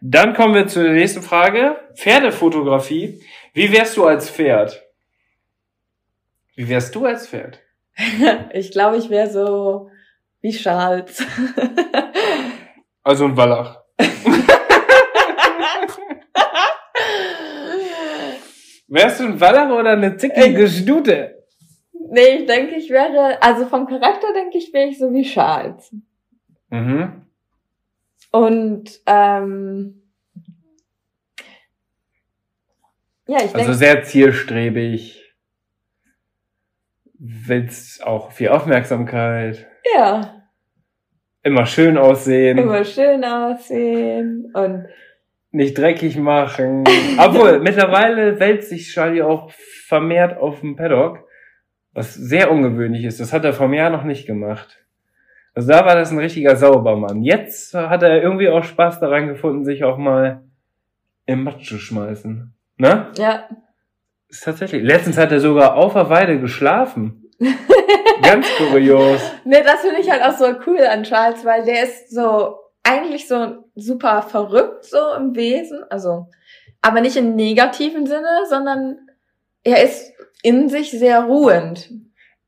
Dann kommen wir zur nächsten Frage. Pferdefotografie. Wie wärst du als Pferd? Wie wärst du als Pferd? <laughs> Ich glaube, ich wäre so wie Charles. Also ein Wallach. Wärst du ein Wallach oder eine zickige Stute? nee, ich denke, ich wäre, also vom Charakter denke ich, wäre ich so wie Charles. Mhm. Und ähm, ja, ich Also denke, sehr zielstrebig. Willst auch viel Aufmerksamkeit. Ja, Immer schön aussehen. immer schön aussehen und nicht dreckig machen. <laughs> Obwohl, <laughs> mittlerweile wälzt sich Charlie auch vermehrt auf dem Paddock, was sehr ungewöhnlich ist. Das hat er vom Jahr noch nicht gemacht. Also da war das ein richtiger Saubermann. Jetzt hat er irgendwie auch Spaß daran gefunden, sich auch mal im Matsch zu schmeißen. Ne? ja, Ist tatsächlich. Letztens hat er sogar auf der Weide geschlafen. Ganz kurios. <laughs> Ne, das finde ich halt auch so cool an Charles, weil der ist so eigentlich so super verrückt so im Wesen, also aber nicht im negativen Sinne, sondern er ist in sich sehr ruhend.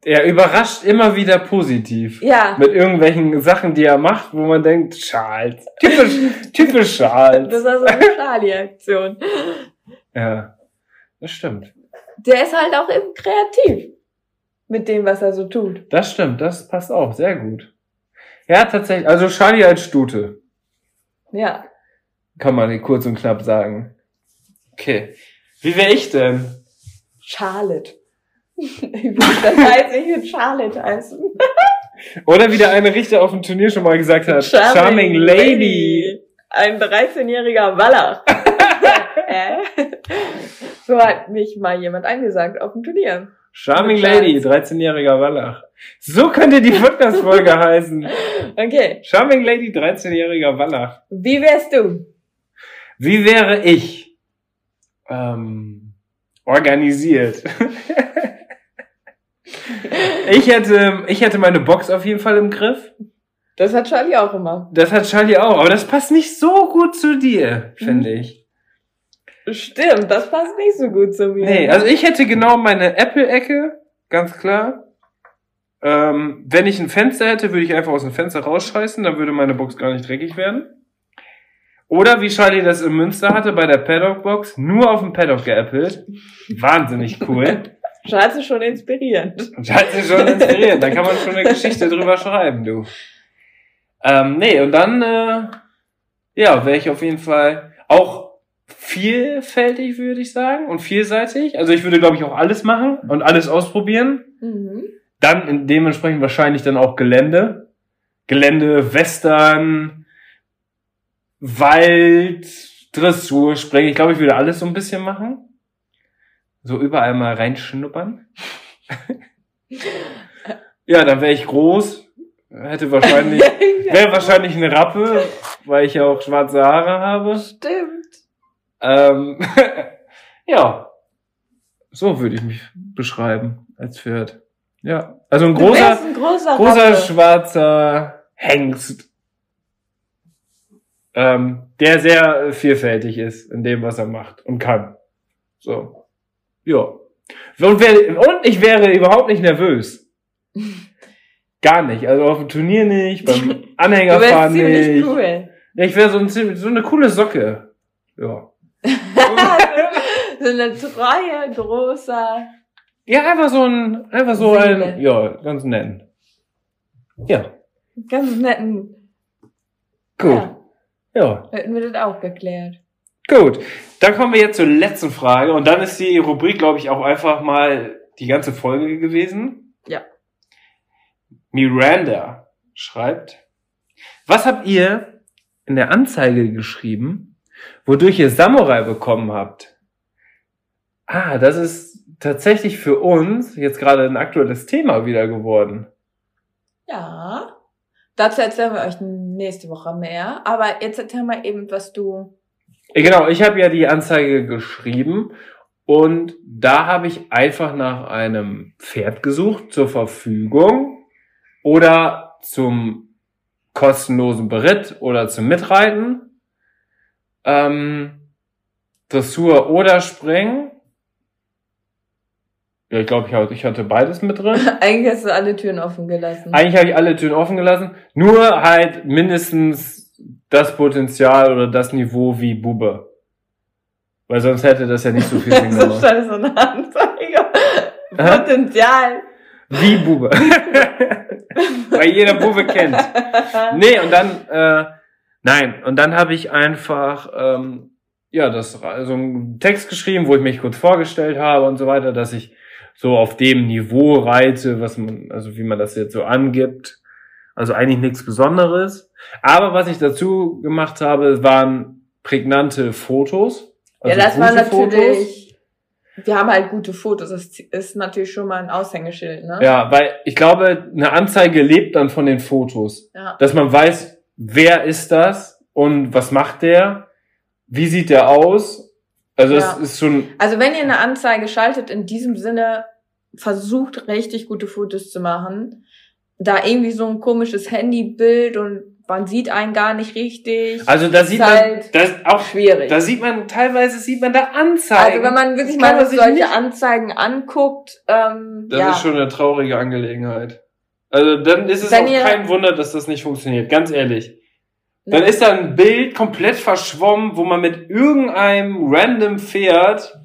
Er überrascht immer wieder positiv. Ja, Mit irgendwelchen Sachen, die er macht, wo man denkt, Charles. Typisch, <laughs> typisch Charles. das war so eine Charlie-Aktion. Ja, das stimmt. Der ist halt auch eben kreativ mit dem, was er so tut. Das stimmt, das passt auch sehr gut. Ja, tatsächlich. Also Charlie als Stute, Ja. kann man kurz und knapp sagen. Okay. Wie wäre ich denn? Charlotte. <laughs> Das heißt, ich will Charlotte heißen. <laughs> Oder wie der eine Richter auf dem Turnier schon mal gesagt hat, Charming, Lady. Ein 13-jähriger Wallach. <laughs> Äh? so hat mich mal jemand angesagt auf dem Turnier. Charming. Lady, 13-jähriger Wallach. So könnte die Podcast-Folge <laughs> heißen. Okay, Charming Lady, 13-jähriger Wallach. wie wärst du? Wie wäre ich? Ähm, organisiert. <laughs> ich hätte, ich hätte meine Box auf jeden Fall im Griff. Das hat Charlie auch immer. Das hat Charlie auch, aber das passt nicht so gut zu dir, finde ich. Stimmt, das passt nicht so gut zu mir. Nee, also ich hätte genau meine Apple-Ecke, ganz klar. Ähm, wenn ich ein Fenster hätte, würde ich einfach aus dem Fenster rausscheißen, dann würde meine Box gar nicht dreckig werden. Oder wie Charlie das in Münster hatte bei der Paddock-Box, nur auf dem Paddock geäppelt. Wahnsinnig cool. <laughs> Ist schon inspirierend. Sich schon inspiriert. Da kann man schon eine Geschichte drüber schreiben, du. Ähm, nee, und dann, äh, ja, wäre ich auf jeden Fall auch vielfältig, würde ich sagen, und vielseitig. Also ich würde, glaube ich, auch alles machen und alles ausprobieren. Mhm. Dann dementsprechend wahrscheinlich dann auch Gelände. Gelände, Western, Wald, Dressur, Springen. Ich glaube, ich würde alles so ein bisschen machen. So überall mal reinschnuppern. <laughs> ja, dann wäre ich groß. Hätte wahrscheinlich, <laughs> wäre wahrscheinlich eine Rappe, weil ich ja auch schwarze Haare habe. Stimmt. Ähm, <laughs> ja. So würde ich mich beschreiben als Pferd. Ja. Also ein großer, ein großer, großer schwarzer Hengst. Ähm, der sehr vielfältig ist in dem, was er macht und kann. So. Ja. Und, wer, und ich wäre überhaupt nicht nervös. <laughs> Gar nicht. Also auf dem Turnier nicht, beim <laughs> Anhängerfahren nicht. cool. Ich wäre so, ein, so eine coole Socke. Ja. <laughs> so eine treue, großer. Ja, einfach so ein, einfach so Seele. ein, ja, ganz nett. Ja, Ganz netten. gut. Ja, Ja, hätten wir das auch geklärt. gut. Dann kommen wir jetzt zur letzten Frage und dann ist die Rubrik, glaube ich, auch einfach mal die ganze Folge gewesen. Ja. Miranda schreibt, was habt ihr in der Anzeige geschrieben, wodurch ihr Samurai bekommen habt? Ah, das ist tatsächlich für uns jetzt gerade ein aktuelles Thema wieder geworden. Ja. Dazu erzählen wir euch nächste Woche mehr. Aber jetzt erzähl mal eben, was du. Genau, ich habe ja die Anzeige geschrieben und da habe ich einfach nach einem Pferd gesucht zur Verfügung oder zum kostenlosen Beritt oder zum Mitreiten. Ähm, Dressur oder Springen. Ja, ich glaube, ich, hatte- ich hatte beides mit drin. <laughs> Eigentlich hast du alle Türen offen gelassen. Eigentlich habe ich alle Türen offen gelassen. Nur halt mindestens das Potenzial oder das Niveau wie Bube. Weil sonst hätte das ja nicht so viel <laughs> Sinn so gemacht. so eine Anzeige. Potenzial. Wie Bube. <laughs> Weil jeder Bube kennt. Nee, und dann, äh, nein, und dann habe ich einfach, ähm, ja, das, also einen Text geschrieben, wo ich mich kurz vorgestellt habe und so weiter, dass ich so auf dem Niveau reite, was man, also wie man das jetzt so angibt. Also eigentlich nichts Besonderes. Aber was ich dazu gemacht habe, waren prägnante Fotos. Ja, Also das war gute Fotos. natürlich. Wir haben halt gute Fotos. Das ist natürlich schon mal ein Aushängeschild, ne? Ja, weil ich glaube, eine Anzeige lebt dann von den Fotos. Ja. Dass man weiß, wer ist das und was macht der, wie sieht der aus. Also das Ja. ist schon, Also wenn ihr eine Anzeige schaltet, in diesem Sinne versucht richtig gute Fotos zu machen. Da irgendwie so ein komisches Handybild und man sieht einen gar nicht richtig. also da sieht Ist man, halt das auch, schwierig. da sieht man, teilweise sieht man da Anzeigen. also wenn man wirklich mal solche nicht- Anzeigen anguckt, ähm, Das ja. ist schon eine traurige Angelegenheit. Also dann ist es Wenn auch kein Wunder, dass das nicht funktioniert, ganz ehrlich. Dann ist da ein Bild komplett verschwommen, wo man mit irgendeinem random Pferd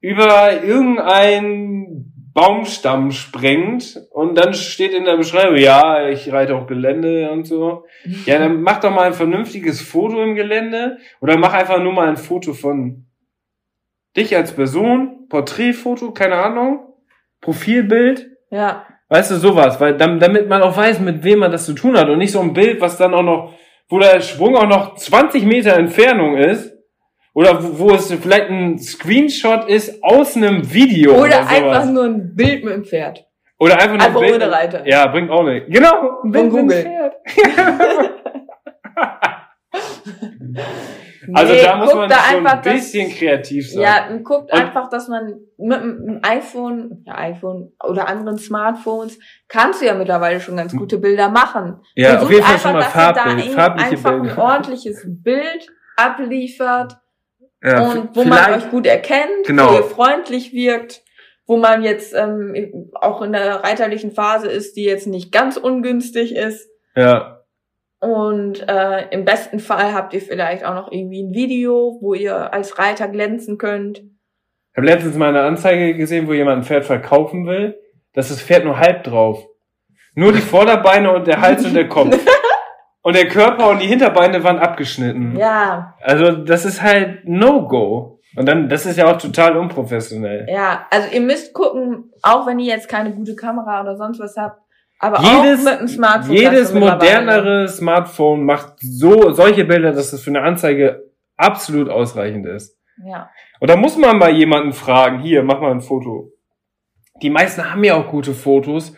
über irgendeinen Baumstamm springt und dann steht in der Beschreibung, ja, ich reite auch Gelände und so. Ja, dann <laughs> mach doch mal ein vernünftiges Foto im Gelände oder mach einfach nur mal ein Foto von dich als Person, Porträtfoto, keine Ahnung, Profilbild. ja. Weißt du, sowas, weil dam- damit man auch weiß, mit wem man das zu tun hat und nicht so ein Bild, was dann auch noch, wo der Schwung auch noch 20 Meter Entfernung ist oder wo, wo es vielleicht ein Screenshot ist aus einem Video oder, Oder einfach nur ein Bild mit dem Pferd. oder einfach nur einfach ein Bild. ohne Reiter. Ja, bringt auch nicht. Genau, ein Bild mit dem. Pferd. <laughs> <laughs> Also Nee, da muss man da schon ein bisschen dass, kreativ sein. Ja, guckt Und- einfach, dass man mit dem iPhone, ja, iPhone oder anderen Smartphones kannst du ja mittlerweile schon ganz gute Bilder machen. Ja, Versucht auf jeden Fall einfach, schon mal ihr da farbliche einfach ein Bilder. ordentliches Bild abliefert Ja, und wo man euch gut erkennt, Genau. wo ihr freundlich wirkt, wo man jetzt ähm, auch in der reiterlichen Phase ist, die jetzt nicht ganz ungünstig ist. Ja, Und äh, im besten Fall habt ihr vielleicht auch noch irgendwie ein Video, wo ihr als Reiter glänzen könnt. Ich habe letztens mal eine Anzeige gesehen, wo jemand ein Pferd verkaufen will. Da ist das Pferd nur halb drauf. Nur die Vorderbeine und der Hals und der Kopf. <laughs> Und der Körper und die Hinterbeine waren abgeschnitten. Ja, Also das ist halt No-Go. Und dann, das ist ja auch total unprofessionell. ja. Also ihr müsst gucken, auch wenn ihr jetzt keine gute Kamera oder sonst was habt, aber Jedes, auch mit dem Smartphone. jedes modernere Smartphone macht so solche Bilder, dass das für eine Anzeige absolut ausreichend ist. Ja. Und da muss man mal jemanden fragen, hier, mach mal ein Foto. Die meisten haben ja auch gute Fotos,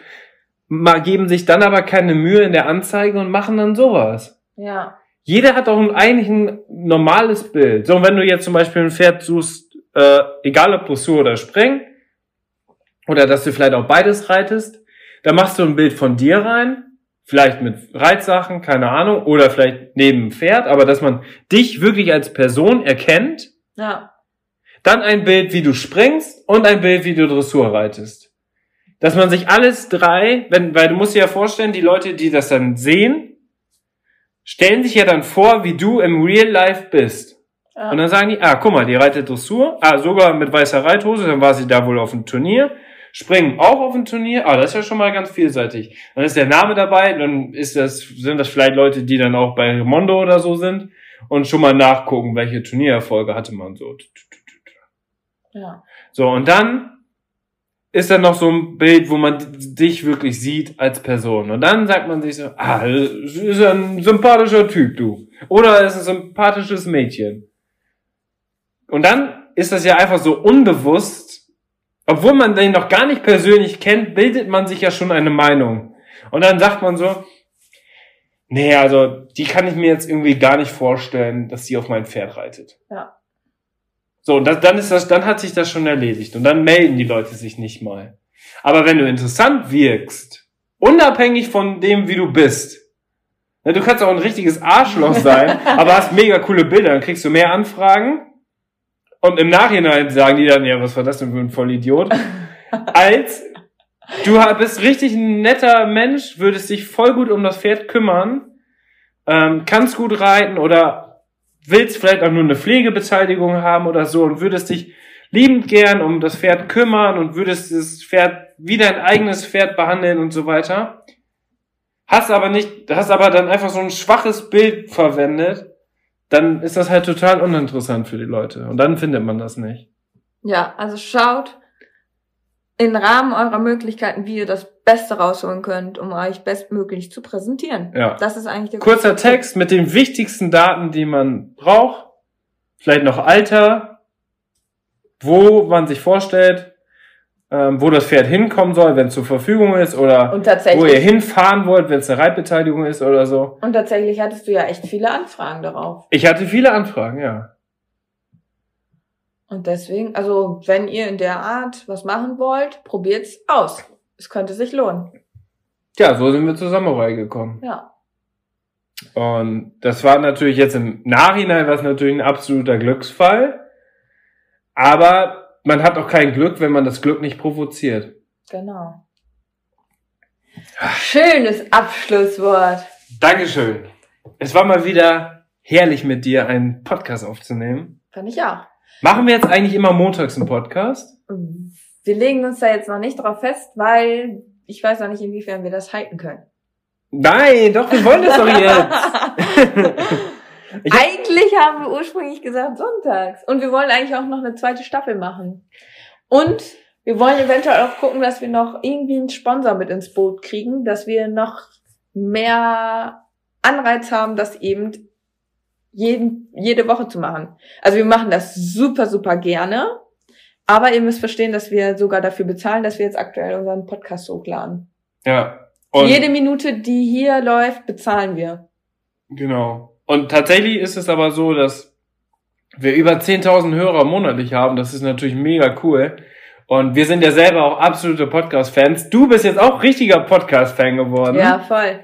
mal geben sich dann aber keine Mühe in der Anzeige und machen dann sowas. Ja. Jeder hat ein- eigentlich ein normales Bild. So, und wenn du jetzt zum Beispiel ein Pferd suchst, äh, egal ob Dressur oder Spring, oder dass du vielleicht auch beides reitest, dann machst du ein Bild von dir rein, vielleicht mit Reitsachen, keine Ahnung, oder vielleicht neben dem Pferd, aber dass man dich wirklich als Person erkennt, Ja. dann ein Bild, wie du springst und ein Bild, wie du Dressur reitest. Dass man sich alles drei, wenn, weil du musst dir ja vorstellen, die Leute, die das dann sehen, stellen sich ja dann vor, wie du im Real Life bist. Ja. Und dann sagen die, ah, guck mal, die reitet Dressur, ah, sogar mit weißer Reithose, dann war sie da wohl auf dem Turnier. Springen auch auf dem Turnier, ah, das ist ja schon mal ganz vielseitig. Dann ist der Name dabei, dann ist das, sind das vielleicht Leute, die dann auch bei Mondo oder so sind und schon mal nachgucken, welche Turniererfolge hatte man so. ja. So, und dann ist dann noch so ein Bild, wo man dich wirklich sieht als Person. Und dann sagt man sich so, ah, das ist ein sympathischer Typ, du. Oder ist ein sympathisches Mädchen. Und dann ist das ja einfach so unbewusst, obwohl man den noch gar nicht persönlich kennt, bildet man sich ja schon eine Meinung. Und dann sagt man so, nee, also die kann ich mir jetzt irgendwie gar nicht vorstellen, dass sie auf mein Pferd reitet. Ja. So, und das, dann ist das, dann hat sich das schon erledigt. Und dann melden die Leute sich nicht mal. Aber wenn du interessant wirkst, unabhängig von dem, wie du bist, ne, du kannst auch ein richtiges Arschloch sein, <laughs> aber hast mega coole Bilder, dann kriegst du mehr Anfragen. Und im Nachhinein sagen die dann, ja, was war das denn für ein Vollidiot? <laughs> Als du bist richtig ein netter Mensch, würdest dich voll gut um das Pferd kümmern, ähm, kannst gut reiten oder willst vielleicht auch nur eine Pflegebeteiligung haben oder so und würdest dich liebend gern um das Pferd kümmern und würdest das Pferd wie dein eigenes Pferd behandeln und so weiter. Hast aber nicht, hast aber dann einfach so ein schwaches Bild verwendet, dann ist das halt total uninteressant für die Leute und dann findet man das nicht. Ja, also schaut im Rahmen eurer Möglichkeiten, wie ihr das Beste rausholen könnt, um euch bestmöglich zu präsentieren. Ja. Das ist eigentlich der Kurzer Tipp. Text mit den wichtigsten Daten, die man braucht. Vielleicht noch Alter, wo man sich vorstellt, ähm, wo das Pferd hinkommen soll, wenn es zur Verfügung ist oder wo ihr hinfahren wollt, wenn es eine Reitbeteiligung ist oder so. und tatsächlich hattest du ja echt viele Anfragen darauf. Ich hatte viele Anfragen, ja. Und deswegen, also wenn ihr in der Art was machen wollt, probiert's aus. Es könnte sich lohnen. Ja, so sind wir zur Samurai gekommen. Ja. Und das war natürlich jetzt im Nachhinein was natürlich ein absoluter Glücksfall. Aber man hat auch kein Glück, wenn man das Glück nicht provoziert. Genau. Schönes Abschlusswort. Dankeschön. Es war mal wieder herrlich mit dir einen Podcast aufzunehmen. Fand ich auch. Machen wir jetzt eigentlich immer montags einen Podcast? Wir legen uns da jetzt noch nicht drauf fest, weil ich weiß noch nicht, inwiefern wir das halten können. Nein, doch, wir wollen das doch jetzt. <laughs> Ich hab- eigentlich haben wir ursprünglich gesagt sonntags. Und wir wollen eigentlich auch noch eine zweite Staffel machen. Und wir wollen eventuell auch gucken, dass wir noch irgendwie einen Sponsor mit ins Boot kriegen, dass wir noch mehr Anreiz haben, das eben jeden, jede Woche zu machen. Also wir machen das super, super gerne. Aber ihr müsst verstehen, dass wir sogar dafür bezahlen, dass wir jetzt aktuell unseren Podcast hochladen. Ja. Und, Jede Minute, die hier läuft, bezahlen wir. genau. Und tatsächlich ist es aber so, dass wir über 10.000 Hörer monatlich haben. Das ist natürlich mega cool. Und wir sind ja selber auch absolute Podcast-Fans. Du bist jetzt auch richtiger Podcast-Fan geworden. Ja, voll.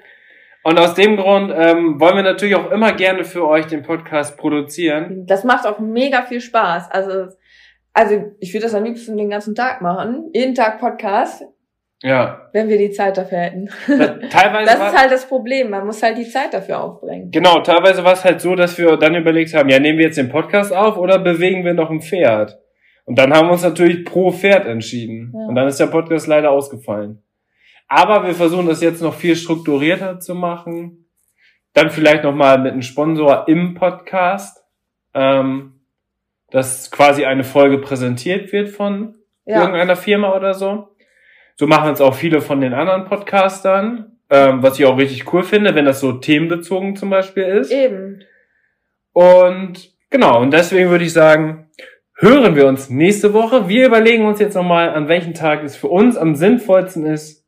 Und aus dem Grund ähm, wollen wir natürlich auch immer gerne für euch den Podcast produzieren. Das macht auch mega viel Spaß. Also, also ich würde das am liebsten den ganzen Tag machen. Jeden Tag Podcast, Ja. wenn wir die Zeit dafür hätten. Teilweise Das ist halt das Problem. Man muss halt die Zeit dafür aufbringen. Genau, teilweise war es halt so, dass wir dann überlegt haben, ja, nehmen wir jetzt den Podcast auf oder bewegen wir noch ein Pferd? Und dann haben wir uns natürlich pro Pferd entschieden. Ja. Und dann ist der Podcast leider ausgefallen. Aber wir versuchen das jetzt noch viel strukturierter zu machen. Dann vielleicht nochmal mit einem Sponsor im Podcast, ähm, dass quasi eine Folge präsentiert wird von Ja, irgendeiner Firma oder so. So machen es auch viele von den anderen Podcastern, ähm, was ich auch richtig cool finde, wenn das so themenbezogen zum Beispiel ist. eben. Und Genau, und deswegen würde ich sagen, hören wir uns nächste Woche. Wir überlegen uns jetzt nochmal, an welchem Tag es für uns am sinnvollsten ist,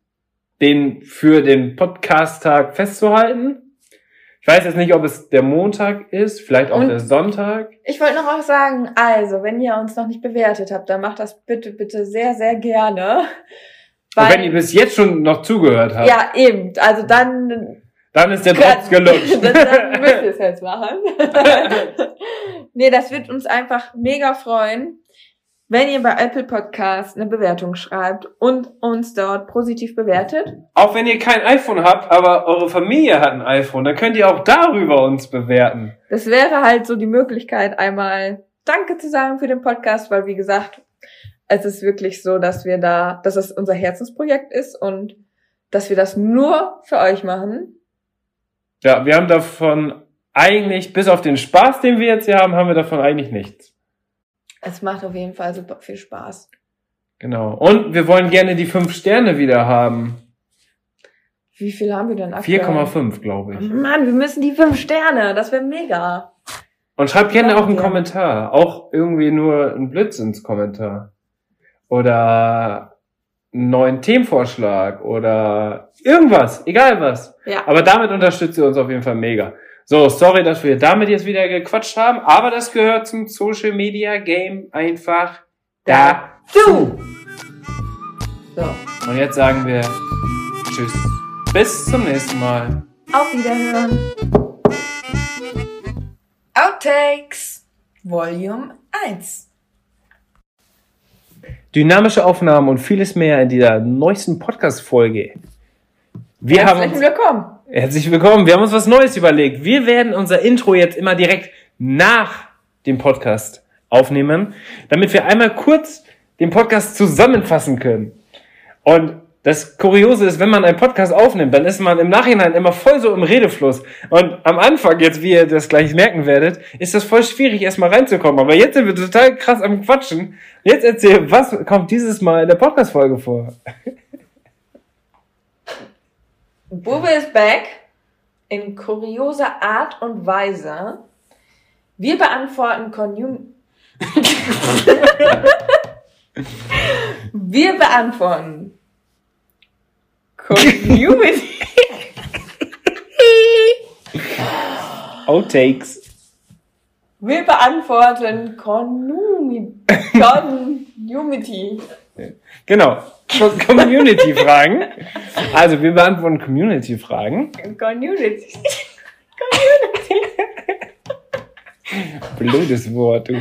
den für den Podcast-Tag festzuhalten. Ich weiß jetzt nicht, ob es der Montag ist, vielleicht auch Und- der Sonntag. Ich wollte noch auch sagen, also, wenn ihr uns noch nicht bewertet habt, dann macht das bitte, bitte sehr, sehr gerne. Und wenn ihr bis jetzt schon noch zugehört habt, ja, eben. Also dann dann ist der Drops gelutscht. dann, <laughs> dann müsst ihr es jetzt machen. <laughs> nee, das wird uns einfach mega freuen, wenn ihr bei Apple Podcast eine Bewertung schreibt und uns dort positiv bewertet. auch wenn ihr kein iPhone habt, aber eure Familie hat ein iPhone, dann könnt ihr auch darüber uns bewerten. Das wäre halt so die Möglichkeit, einmal Danke zu sagen für den Podcast, weil wie gesagt, es ist wirklich so, dass wir da, dass es unser Herzensprojekt ist und dass wir das nur für euch machen. Ja, wir haben davon eigentlich, bis auf den Spaß, den wir jetzt hier haben, haben wir davon eigentlich nichts. Es macht auf jeden Fall super viel Spaß. Genau. Und wir wollen gerne die fünf Sterne wieder haben. Wie viel haben wir denn aktuell? 4,5, glaube ich. Mann, wir müssen die fünf Sterne. Das wäre mega. Und schreibt gerne auch einen. Kommentar. Auch irgendwie nur einen Blitz ins Kommentar. Oder einen neuen Themenvorschlag oder irgendwas, egal was. Ja. Aber damit unterstützt ihr uns auf jeden Fall mega. So, sorry, dass wir damit jetzt wieder gequatscht haben, aber das gehört zum Social Media Game einfach dazu. So. Und jetzt sagen wir Tschüss. Bis zum nächsten Mal. Auf Wiederhören. Outtakes. Volume 1. Dynamische Aufnahmen und vieles mehr in dieser neuesten Podcast-Folge. Wir haben Herzlich uns, willkommen. herzlich willkommen. Wir haben uns was Neues überlegt. Wir werden unser Intro jetzt immer direkt nach dem Podcast aufnehmen, damit wir einmal kurz den Podcast zusammenfassen können. Und das Kuriose ist, wenn man einen Podcast aufnimmt, dann ist man im Nachhinein immer voll so im Redefluss. Und am Anfang, jetzt wie ihr das gleich merken werdet, ist das voll schwierig, erstmal reinzukommen. Aber jetzt sind wir total krass am Quatschen. Jetzt erzähl, was kommt dieses Mal in der Podcast-Folge vor? Bube ist back in kurioser Art und Weise. Wir beantworten Conum <laughs> Wir beantworten Community. Outtakes. Wir beantworten Community. Genau. Community-Fragen. Also, wir beantworten Community-Fragen. Community. Blödes Wort, du.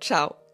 Tchau!